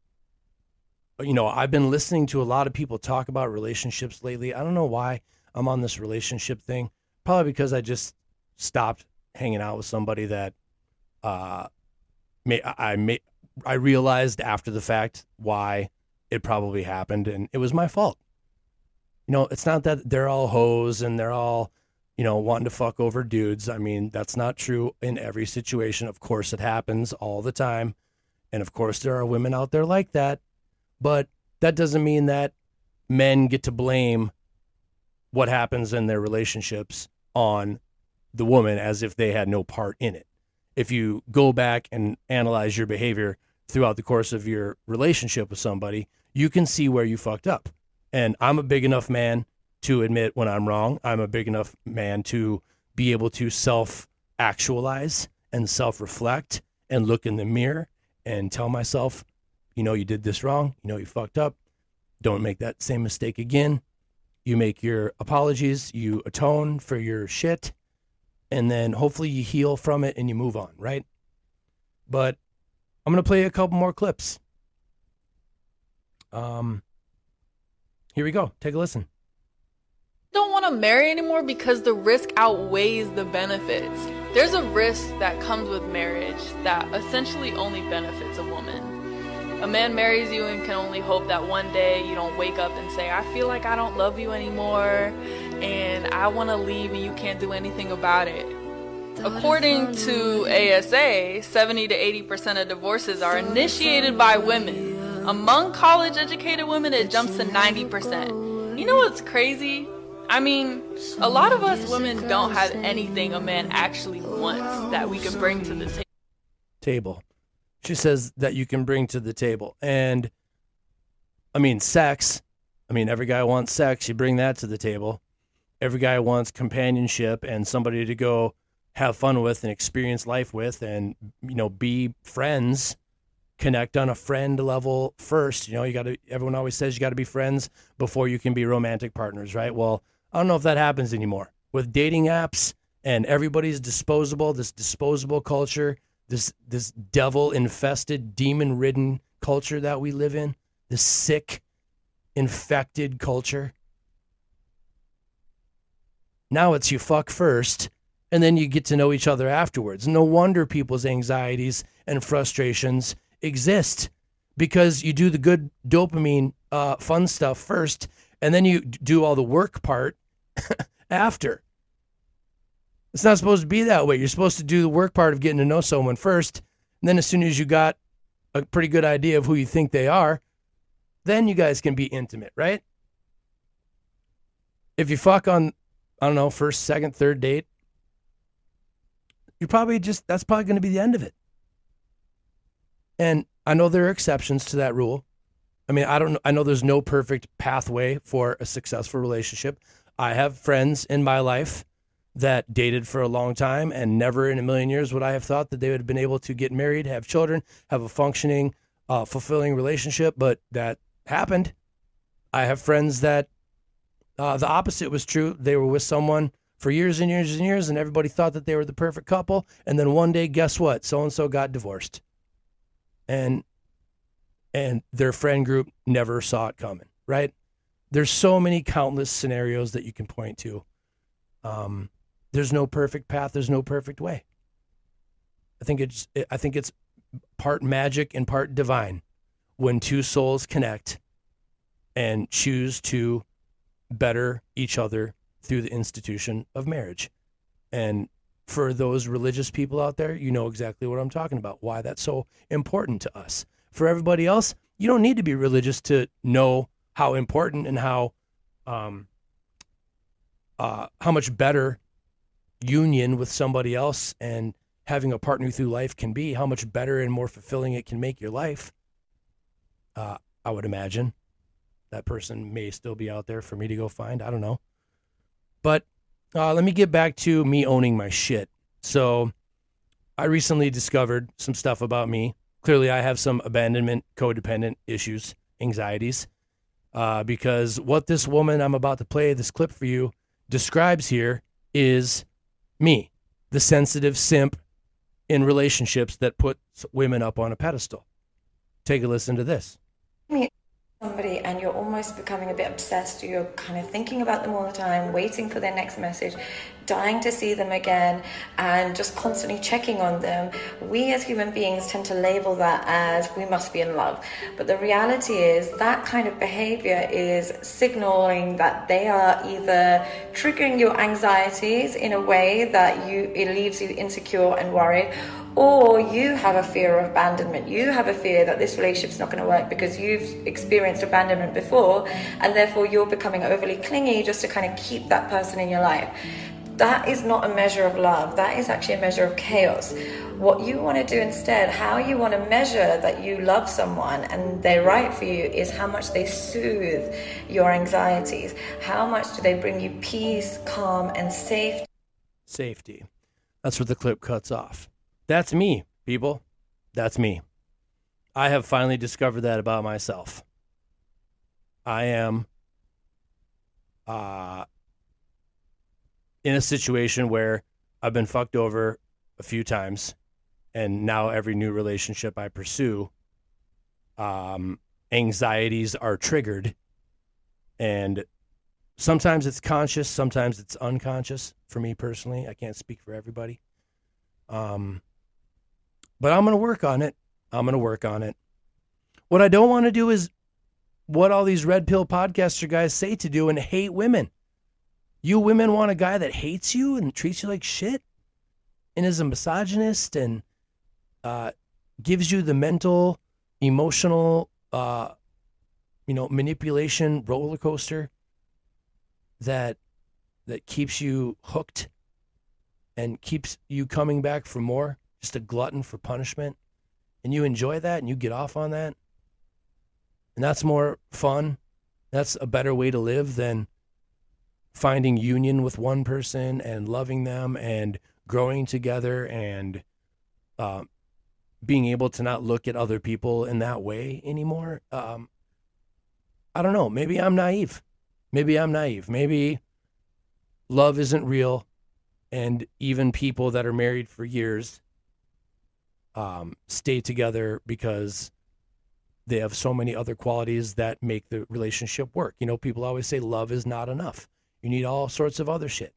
you know, I've been listening to a lot of people talk about relationships lately. I don't know why I'm on this relationship thing. Probably because I just stopped hanging out with somebody that uh may I may I realized after the fact why it probably happened and it was my fault. You know, it's not that they're all hoes and they're all, you know, wanting to fuck over dudes. I mean, that's not true in every situation. Of course, it happens all the time. And of course, there are women out there like that. But that doesn't mean that men get to blame what happens in their relationships on the woman as if they had no part in it. If you go back and analyze your behavior throughout the course of your relationship with somebody, you can see where you fucked up. And I'm a big enough man to admit when I'm wrong. I'm a big enough man to be able to self actualize and self reflect and look in the mirror and tell myself, you know, you did this wrong. You know, you fucked up. Don't make that same mistake again. You make your apologies, you atone for your shit, and then hopefully you heal from it and you move on, right? But I'm going to play a couple more clips. Um, here we go. Take a listen. Don't want to marry anymore because the risk outweighs the benefits. There's a risk that comes with marriage that essentially only benefits a woman. A man marries you and can only hope that one day you don't wake up and say, I feel like I don't love you anymore and I want to leave and you can't do anything about it. According to ASA, 70 to 80% of divorces are initiated by women. Among college educated women, it jumps to 90%. You know what's crazy? I mean, a lot of us women don't have anything a man actually wants that we can bring to the table. Table. She says that you can bring to the table. And I mean, sex. I mean, every guy wants sex. You bring that to the table. Every guy wants companionship and somebody to go have fun with and experience life with and, you know, be friends, connect on a friend level first. You know, you got to, everyone always says you got to be friends before you can be romantic partners, right? Well, I don't know if that happens anymore with dating apps and everybody's disposable, this disposable culture, this, this devil infested, demon ridden culture that we live in, this sick, infected culture. Now it's you fuck first and then you get to know each other afterwards. No wonder people's anxieties and frustrations exist because you do the good dopamine uh, fun stuff first, and then you do all the work part after. It's not supposed to be that way. You're supposed to do the work part of getting to know someone first, and then as soon as you got a pretty good idea of who you think they are, then you guys can be intimate, right? If you fuck on, I don't know, first, second, third date, you're probably just that's probably going to be the end of it. And I know there are exceptions to that rule. I mean, I don't I know there's no perfect pathway for a successful relationship. I have friends in my life that dated for a long time and never in a million years would I have thought that they would have been able to get married, have children, have a functioning, uh, fulfilling relationship, but that happened. I have friends that uh, the opposite was true. They were with someone for years and years and years, and everybody thought that they were the perfect couple. And then one day, guess what? So and so got divorced, and and their friend group never saw it coming. Right? There's so many countless scenarios that you can point to. Um, there's no perfect path. There's no perfect way. I think it's I think it's part magic and part divine when two souls connect and choose to better each other through the institution of marriage. And for those religious people out there, you know exactly what I'm talking about, why that's so important to us. For everybody else, you don't need to be religious to know how important and how um, uh, how much better union with somebody else and having a partner through life can be, how much better and more fulfilling it can make your life. Uh, I would imagine that person may still be out there for me to go find. I don't know. But uh, let me get back to me owning my shit. So I recently discovered some stuff about me. Clearly, I have some abandonment, codependent issues, anxieties, uh, because what this woman I'm about to play this clip for you describes here is me, the sensitive simp in relationships that puts women up on a pedestal. Take a listen to this. Somebody and you're almost becoming a bit obsessed. You're kind of thinking about them all the time waiting for their next message dying to see them again and just constantly checking on them we as human beings tend to label that as we must be in love but the reality is that kind of behavior is signaling that they are either triggering your anxieties in a way that you it leaves you insecure and worried or you have a fear of abandonment. You have a fear that this relationship's not going to work because you've experienced abandonment before, and therefore you're becoming overly clingy just to kind of keep that person in your life. That is not a measure of love, that is actually a measure of chaos. What you want to do instead, how you want to measure that you love someone and they're right for you, is how much they soothe your anxieties. How much do they bring you peace, calm, and safety? Safety. That's where the clip cuts off. That's me, people. That's me. I have finally discovered that about myself. I am uh, in a situation where I've been fucked over a few times, and now every new relationship I pursue, um, anxieties are triggered, and sometimes it's conscious, sometimes it's unconscious. For me personally, I can't speak for everybody. Um, but I'm going to work on it. I'm going to work on it. What I don't want to do is what all these red pill podcaster guys say to do and hate women. You women want a guy that hates you and treats you like shit and is a misogynist and uh, gives you the mental, emotional, uh, you know, manipulation roller coaster that that keeps you hooked and keeps you coming back for more just a glutton for punishment, and you enjoy that and you get off on that, And that's more fun. That's a better way to live than finding union with one person and loving them and growing together and uh, being able to not look at other people in that way anymore. Um, I don't know. Maybe I'm naive. Maybe I'm naive. Maybe love isn't real. And even people that are married for years um, stay together because they have so many other qualities that make the relationship work. You know, people always say love is not enough. You need all sorts of other shit.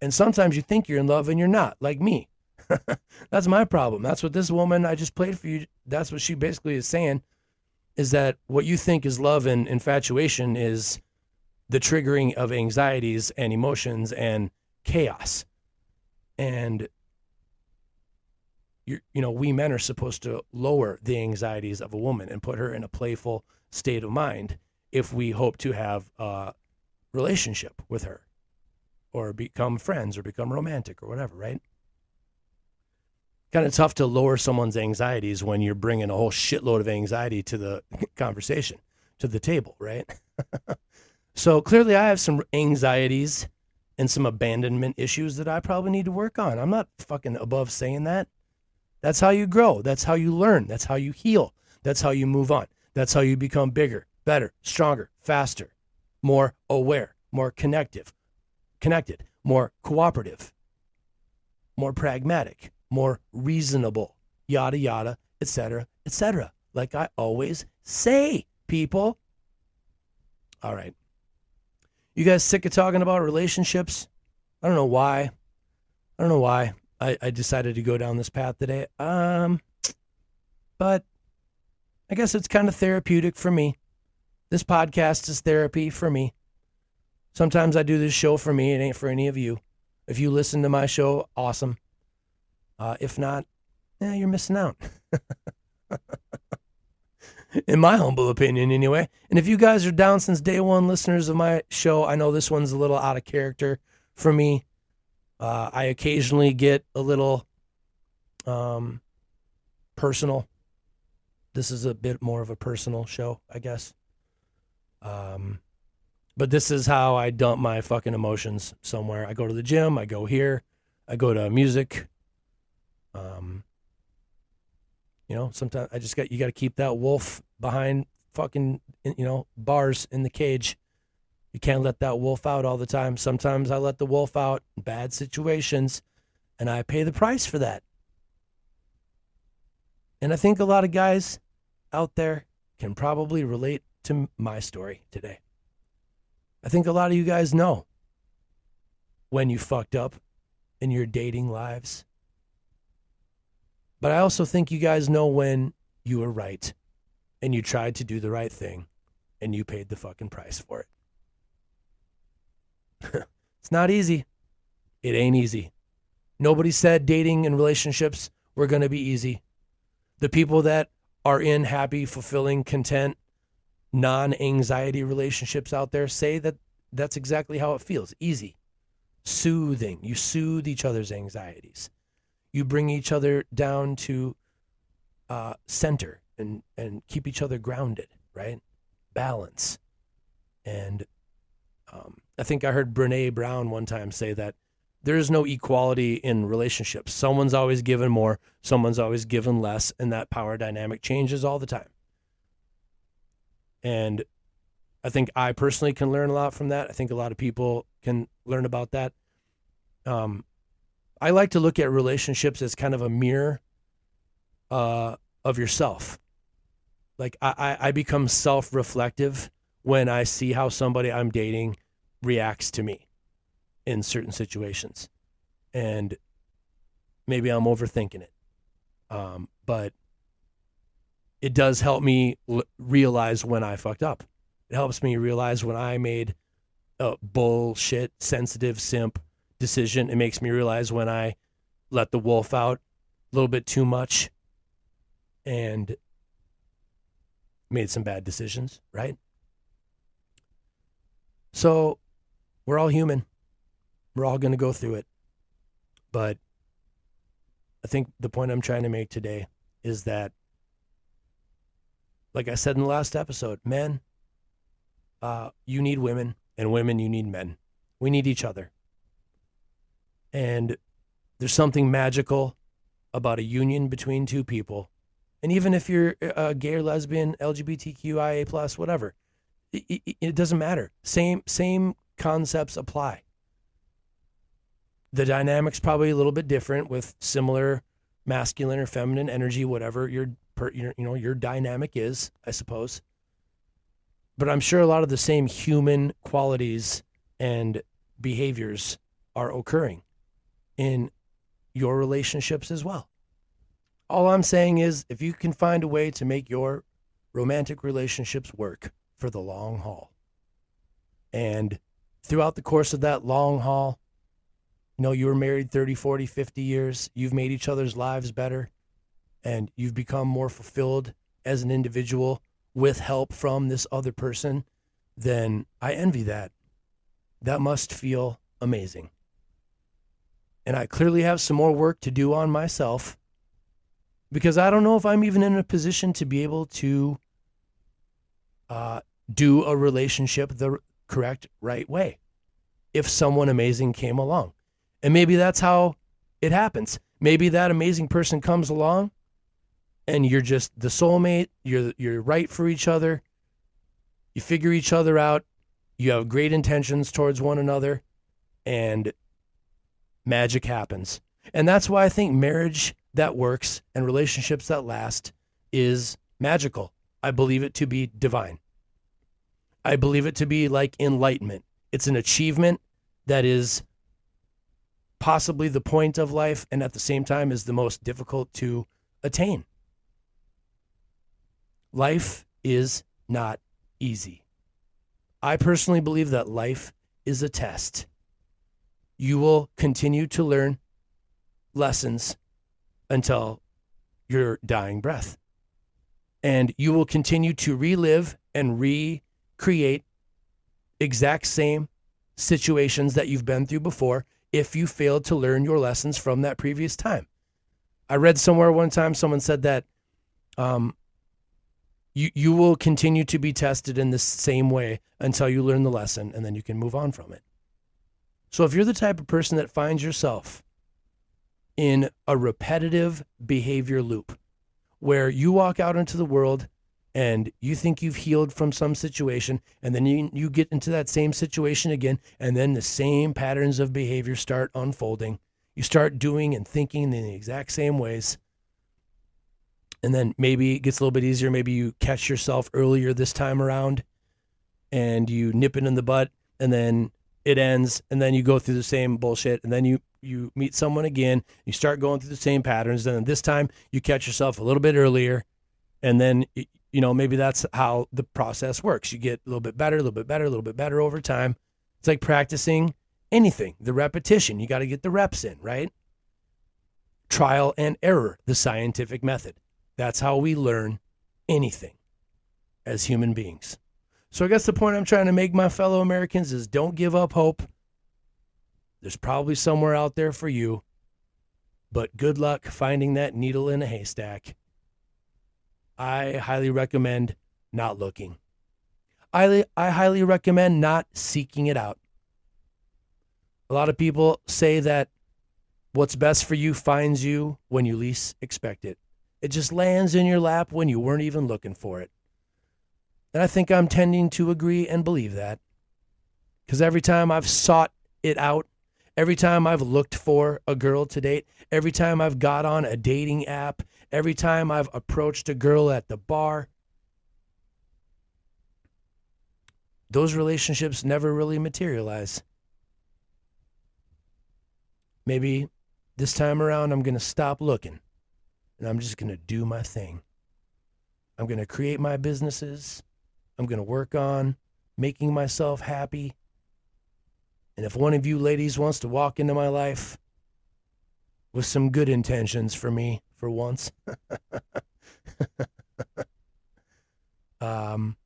And sometimes you think you're in love and you're not, like me. that's my problem. That's what this woman I just played for you, that's what she basically is saying is that what you think is love and infatuation is the triggering of anxieties and emotions and chaos. And you you know, we men are supposed to lower the anxieties of a woman and put her in a playful state of mind if we hope to have a relationship with her or become friends or become romantic or whatever, right? Kind of tough to lower someone's anxieties when you're bringing a whole shitload of anxiety to the conversation, to the table, right? so clearly, I have some anxieties and some abandonment issues that I probably need to work on. I'm not fucking above saying that. That's how you grow. That's how you learn. That's how you heal. That's how you move on. That's how you become bigger, better, stronger, faster, more aware, more connective, connected, more cooperative, more pragmatic, more reasonable, yada yada, etc., etc. Like I always say, people. All right. You guys sick of talking about relationships? I don't know why. I don't know why I, I decided to go down this path today. Um, but I guess it's kind of therapeutic for me. This podcast is therapy for me. Sometimes I do this show for me. It ain't for any of you. If you listen to my show, awesome. Uh, if not, yeah, you're missing out. In my humble opinion, anyway. And if you guys are down since day one listeners of my show, I know this one's a little out of character for me. Uh, I occasionally get a little um, personal. This is a bit more of a personal show, I guess. Um, but this is how I dump my fucking emotions somewhere. I go to the gym, I go here, I go to music. Um, you know, sometimes I just got you got to keep that wolf behind fucking you know bars in the cage. You can't let that wolf out all the time. Sometimes I let the wolf out in bad situations, and I pay the price for that. And I think a lot of guys out there can probably relate to my story today. I think a lot of you guys know when you fucked up in your dating lives. But I also think you guys know when you were right and you tried to do the right thing and you paid the fucking price for it. it's not easy. It ain't easy. Nobody said dating and relationships were going to be easy. The people that are in happy, fulfilling, content, non anxiety relationships out there say that that's exactly how it feels easy, soothing. You soothe each other's anxieties, you bring each other down to uh, center and, and keep each other grounded, right? Balance. And um, I think I heard Brene Brown one time say that there is no equality in relationships. Someone's always given more, someone's always given less, and that power dynamic changes all the time. And I think I personally can learn a lot from that. I think a lot of people can learn about that. Um, I like to look at relationships as kind of a mirror uh, of yourself. Like I, I become self reflective when I see how somebody I'm dating reacts to me in certain situations. And maybe I'm overthinking it. Um, but it does help me l- realize when I fucked up. It helps me realize when I made a bullshit, sensitive simp decision. It makes me realize when I let the wolf out a little bit too much and made some bad decisions, right? So we're all human. We're all going to go through it. But I think the point I'm trying to make today is that like I said in the last episode, men, uh, you need women, and women, you need men. We need each other. And there's something magical about a union between two people. And even if you're a gay or lesbian, LGBTQIA plus, whatever, it, it, it doesn't matter. Same same concepts apply. The dynamic's probably a little bit different with similar masculine or feminine energy, whatever your, per, you know your dynamic is, I suppose. But I'm sure a lot of the same human qualities and behaviors are occurring in your relationships as well. All I'm saying is if you can find a way to make your romantic relationships work for the long haul, and throughout the course of that long haul, you know, you were married 30, 40, 50 years, you've made each other's lives better, and you've become more fulfilled as an individual with help from this other person, then I envy that. That must feel amazing. And I clearly have some more work to do on myself because I don't know if I'm even in a position to be able to uh, do a relationship the correct, right way if someone amazing came along. And maybe that's how it happens. Maybe that amazing person comes along and you're just the soulmate, you're you're right for each other. You figure each other out. You have great intentions towards one another and magic happens. And that's why I think marriage that works and relationships that last is magical. I believe it to be divine. I believe it to be like enlightenment. It's an achievement that is possibly the point of life and at the same time is the most difficult to attain. Life is not easy. I personally believe that life is a test. You will continue to learn lessons until your dying breath. And you will continue to relive and recreate exact same situations that you've been through before if you failed to learn your lessons from that previous time. I read somewhere one time someone said that um, you you will continue to be tested in the same way until you learn the lesson and then you can move on from it. So if you're the type of person that finds yourself in a repetitive behavior loop where you walk out into the world and you think you've healed from some situation and then you, you get into that same situation again and then the same patterns of behavior start unfolding you start doing and thinking in the exact same ways and then maybe it gets a little bit easier maybe you catch yourself earlier this time around and you nip it in the butt and then it ends and then you go through the same bullshit and then you you meet someone again you start going through the same patterns and then this time you catch yourself a little bit earlier and then you know, maybe that's how the process works. You get a little bit better, a little bit better, a little bit better over time. It's like practicing anything, the repetition. You got to get the reps in, right? Trial and error, the scientific method. That's how we learn anything as human beings. So I guess the point I'm trying to make, my fellow Americans, is don't give up hope. There's probably somewhere out there for you, but good luck finding that needle in a haystack. I highly recommend not looking. I, I highly recommend not seeking it out. A lot of people say that what's best for you finds you when you least expect it. It just lands in your lap when you weren't even looking for it. And I think I'm tending to agree and believe that. Because every time I've sought it out, every time I've looked for a girl to date, every time I've got on a dating app, every time I've approached a girl at the bar. Those relationships never really materialize. Maybe this time around I'm going to stop looking and I'm just going to do my thing. I'm going to create my businesses. I'm going to work on making myself happy. And if one of you ladies wants to walk into my life with some good intentions for me, for once. um,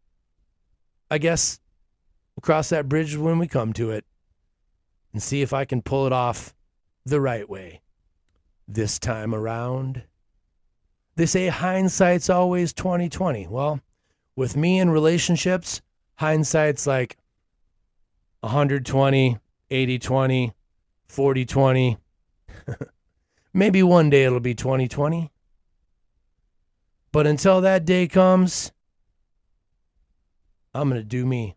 I guess we'll cross that bridge when we come to it and see if I can pull it off the right way this time around. They say hindsight's always 2020. Well, with me in relationships, hindsight's like 120, 80 20, 40 20. Maybe one day it'll be 2020. But until that day comes, I'm going to do me.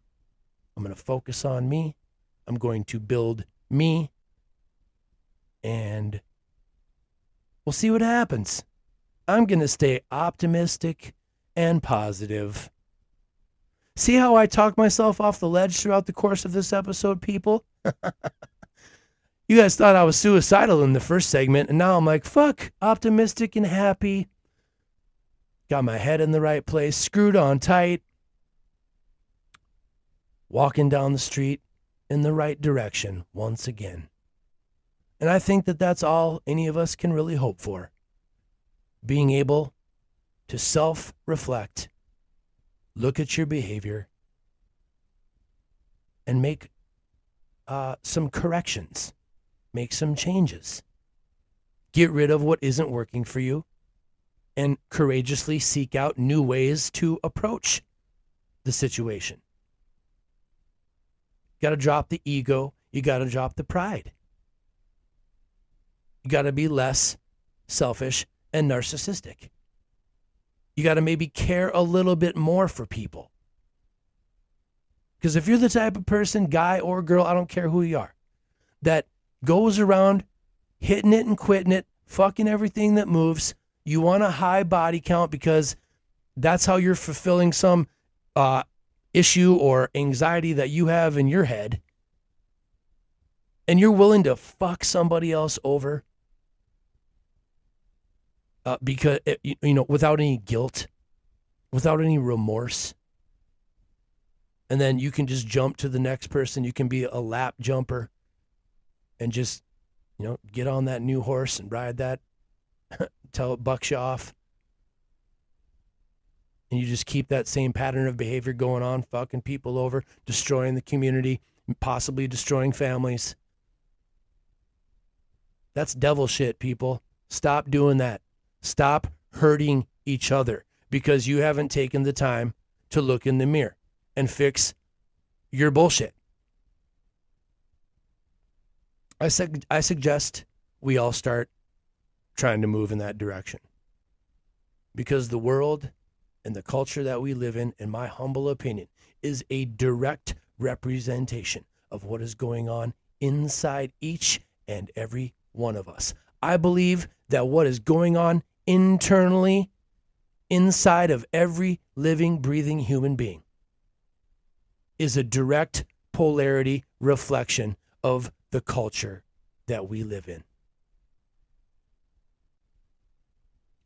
I'm going to focus on me. I'm going to build me. And we'll see what happens. I'm going to stay optimistic and positive. See how I talk myself off the ledge throughout the course of this episode, people? you guys thought I was suicidal in the first segment, and now I'm like, fuck, optimistic and happy. Got my head in the right place, screwed on tight, walking down the street in the right direction once again. And I think that that's all any of us can really hope for. Being able to self reflect, look at your behavior, and make uh, some corrections, make some changes. Get rid of what isn't working for you and courageously seek out new ways to approach the situation. You got to drop the ego, you got to drop the pride. You got to be less selfish and narcissistic. You got to maybe care a little bit more for people. Because if you're the type of person, guy or girl, I don't care who you are, that goes around hitting it and quitting it, fucking everything that moves, you want a high body count because that's how you're fulfilling some uh, issue or anxiety that you have in your head. And you're willing to fuck somebody else over uh, because, you know, without any guilt, without any remorse. And then you can just jump to the next person. You can be a lap jumper and just, you know, get on that new horse and ride that till it bucks you off. And you just keep that same pattern of behavior going on, fucking people over, destroying the community, possibly destroying families. That's devil shit, people. Stop doing that. Stop hurting each other because you haven't taken the time to look in the mirror and fix your bullshit. I, sug- I suggest we all start trying to move in that direction. Because the world and the culture that we live in, in my humble opinion, is a direct representation of what is going on inside each and every one of us. I believe that what is going on internally inside of every living, breathing human being is a direct polarity reflection of the culture that we live in.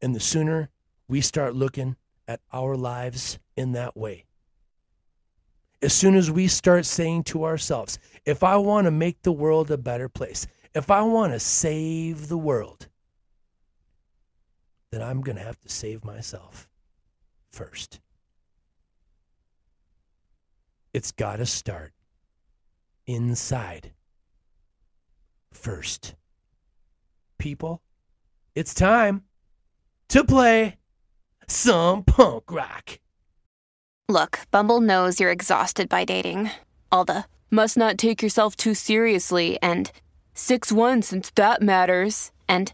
And the sooner we start looking at our lives in that way, as soon as we start saying to ourselves, if I want to make the world a better place, if I want to save the world, then I'm going to have to save myself first. It's got to start inside first. People, it's time to play some punk rock. Look, Bumble knows you're exhausted by dating. All the must not take yourself too seriously and 6 1 since that matters. And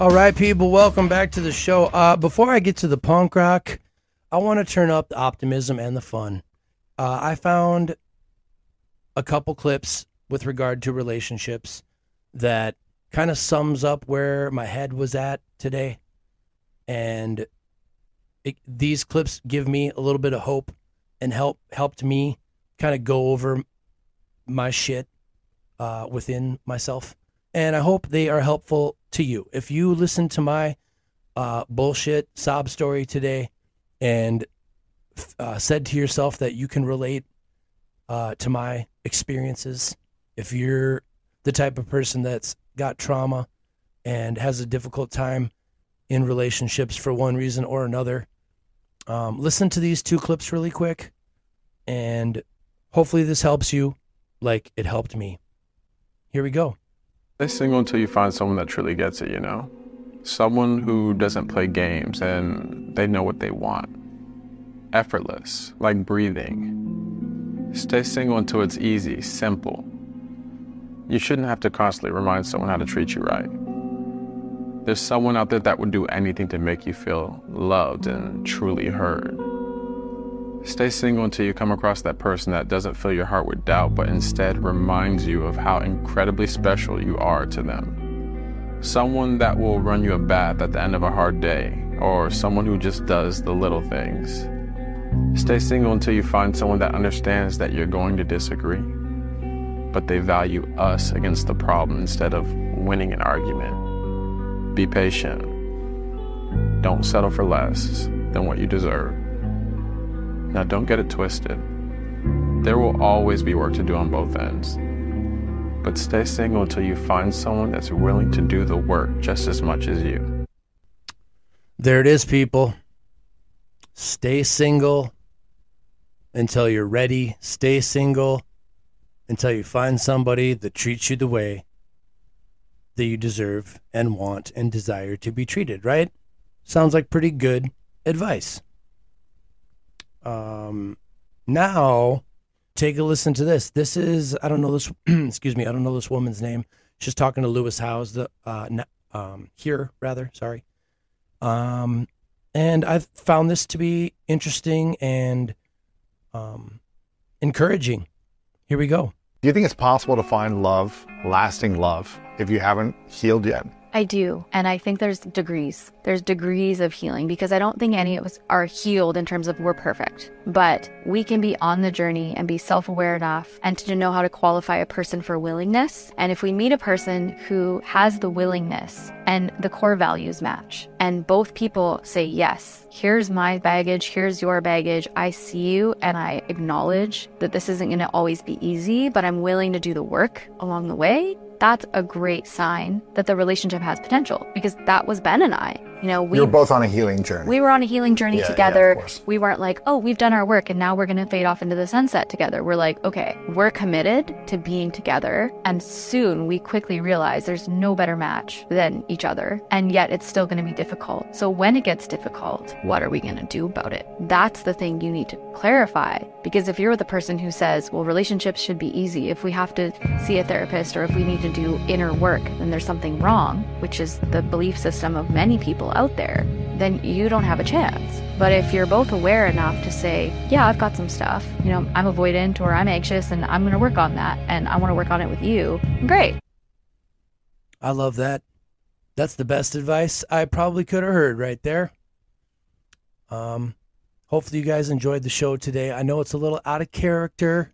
All right, people, welcome back to the show. Uh, before I get to the punk rock, I want to turn up the optimism and the fun. Uh, I found a couple clips with regard to relationships that kind of sums up where my head was at today. And it, these clips give me a little bit of hope and help helped me kind of go over my shit uh, within myself, and I hope they are helpful to you. If you listen to my uh, bullshit sob story today and uh, said to yourself that you can relate uh, to my experiences, if you're the type of person that's got trauma and has a difficult time in relationships for one reason or another, um, listen to these two clips really quick, and hopefully this helps you like it helped me. Here we go. Stay single until you find someone that truly gets it, you know? Someone who doesn't play games and they know what they want. Effortless, like breathing. Stay single until it's easy, simple. You shouldn't have to constantly remind someone how to treat you right. There's someone out there that would do anything to make you feel loved and truly heard. Stay single until you come across that person that doesn't fill your heart with doubt, but instead reminds you of how incredibly special you are to them. Someone that will run you a bath at the end of a hard day, or someone who just does the little things. Stay single until you find someone that understands that you're going to disagree, but they value us against the problem instead of winning an argument. Be patient. Don't settle for less than what you deserve. Now, don't get it twisted. There will always be work to do on both ends. But stay single until you find someone that's willing to do the work just as much as you. There it is, people. Stay single until you're ready. Stay single until you find somebody that treats you the way that you deserve and want and desire to be treated, right? Sounds like pretty good advice. Um, now, take a listen to this. This is, I don't know this, excuse me, I don't know this woman's name. She's talking to Lewis Howes, the, uh, um, here, rather, sorry. Um, and I've found this to be interesting and um, encouraging. Here we go. Do you think it's possible to find love, lasting love, if you haven't healed yet? I do. And I think there's degrees. There's degrees of healing because I don't think any of us are healed in terms of we're perfect. But we can be on the journey and be self aware enough and to know how to qualify a person for willingness. And if we meet a person who has the willingness and the core values match, and both people say, Yes, here's my baggage, here's your baggage, I see you, and I acknowledge that this isn't going to always be easy, but I'm willing to do the work along the way that's a great sign that the relationship has potential because that was Ben and I. You know, we were both on a healing journey. We were on a healing journey Yeah, together. yeah, we weren't like, oh, we've done our work and now we're going to fade off into the sunset together. We're like, okay, we're committed to being together. And soon we quickly realize there's no better match than each other. And yet it's still going to be difficult. So when it gets difficult, what are we going to do about it? That's the thing you need to clarify. Because if you're the person who says, well, relationships should be easy, if we have to see a therapist or if we need to do inner work, then there's something wrong, which is the belief system of many people out there, then you don't have a chance. But if you're both aware enough to say, yeah, I've got some stuff, you know, I'm avoidant or I'm anxious and I'm going to work on that and I want to work on it with you, great. I love that. That's the best advice I probably could have heard right there. Um, hopefully you guys enjoyed the show today. I know it's a little out of character,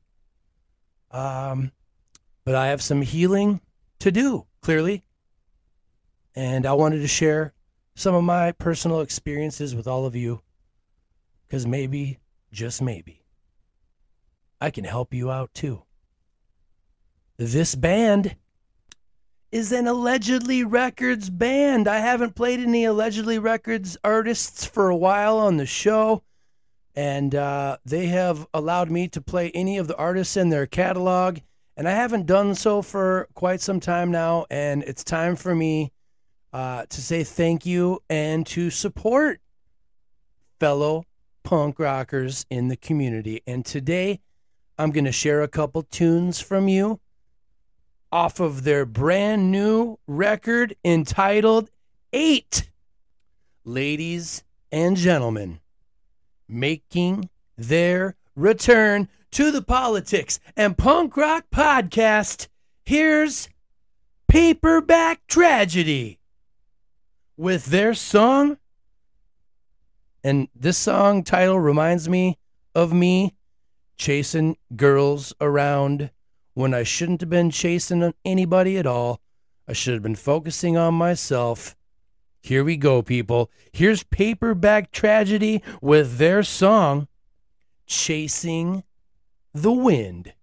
um, but I have some healing to do, clearly. And I wanted to share some of my personal experiences with all of you because maybe, just maybe, I can help you out too. This band is an allegedly records band. I haven't played any allegedly records artists for a while on the show, and uh, they have allowed me to play any of the artists in their catalog, and I haven't done so for quite some time now. And it's time for me uh, to say thank you and to support fellow punk rockers in the community. And today, I'm going to share a couple tunes from you off of their brand new record entitled Eight. Ladies and gentlemen, making their return to the politics and punk rock podcast, here's Paperback Tragedy with their song. And this song title reminds me of me chasing girls around when I shouldn't have been chasing anybody at all. I should have been focusing on myself. Here we go, people. Here's Paperback Tragedy with their song, Chasing the Wind.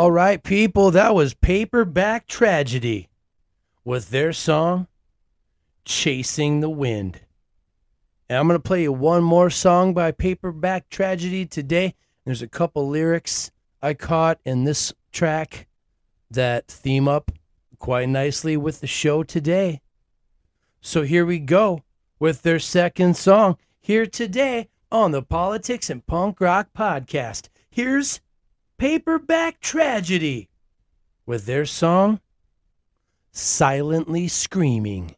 All right, people, that was Paperback Tragedy with their song, Chasing the Wind. And I'm going to play you one more song by Paperback Tragedy today. There's a couple lyrics I caught in this track that theme up quite nicely with the show today. So here we go with their second song here today on the Politics and Punk Rock Podcast. Here's Paperback Tragedy with their song Silently Screaming.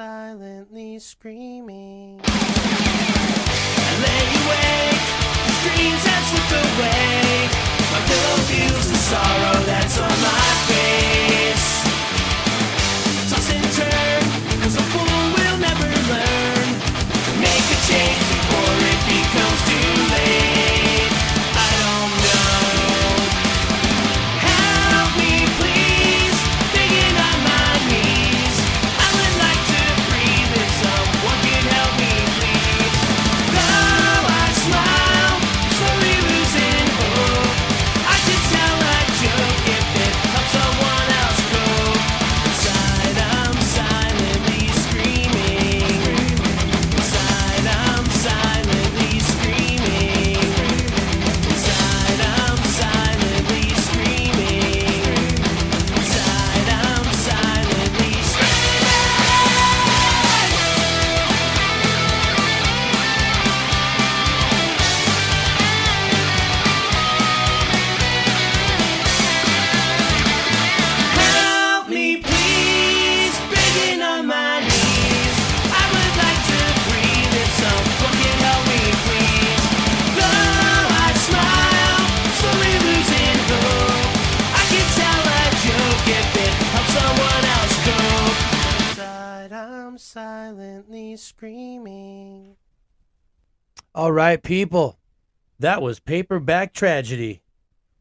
Silently screaming. I lay awake, the screams have slipped away. My pillow feels the sorrow that's on my face. Silently screaming. All right, people. That was Paperback Tragedy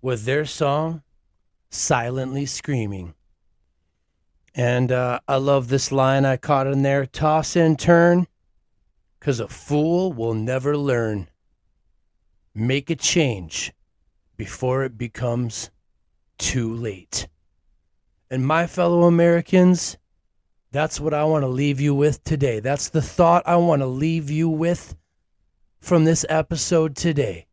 with their song Silently Screaming. And uh, I love this line I caught in there toss and turn, because a fool will never learn. Make a change before it becomes too late. And my fellow Americans, that's what I want to leave you with today. That's the thought I want to leave you with from this episode today.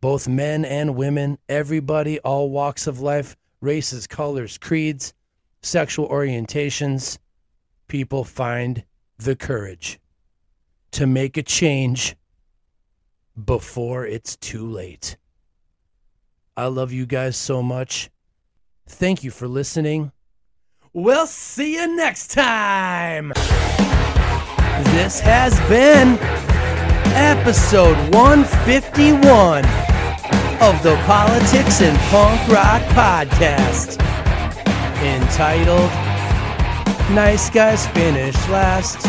Both men and women, everybody, all walks of life, races, colors, creeds, sexual orientations, people find the courage to make a change before it's too late. I love you guys so much. Thank you for listening. We'll see you next time. This has been episode 151 of the Politics and Punk Rock Podcast entitled Nice Guys Finish Last.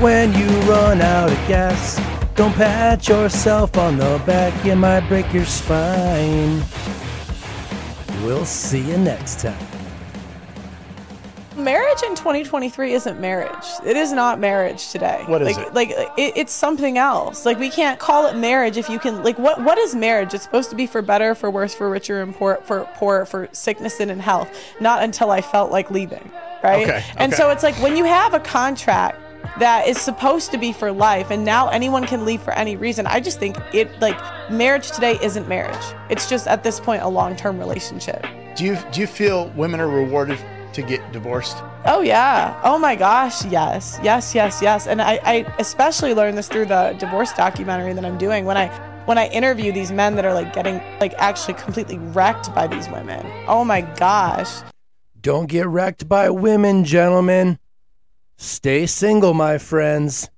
When you run out of gas, don't pat yourself on the back, you might break your spine. We'll see you next time. Marriage in 2023 isn't marriage. It is not marriage today. What is like, it? Like it, it's something else. Like we can't call it marriage if you can. Like what? What is marriage? It's supposed to be for better, for worse, for richer and poor, for poor, for sickness and in health. Not until I felt like leaving, right? Okay, And okay. so it's like when you have a contract that is supposed to be for life, and now anyone can leave for any reason. I just think it like marriage today isn't marriage. It's just at this point a long-term relationship. Do you do you feel women are rewarded to get divorced? Oh yeah. Oh my gosh. Yes. Yes. Yes. Yes. And I, I especially learned this through the divorce documentary that I'm doing when I when I interview these men that are like getting like actually completely wrecked by these women. Oh my gosh. Don't get wrecked by women, gentlemen. Stay single, my friends.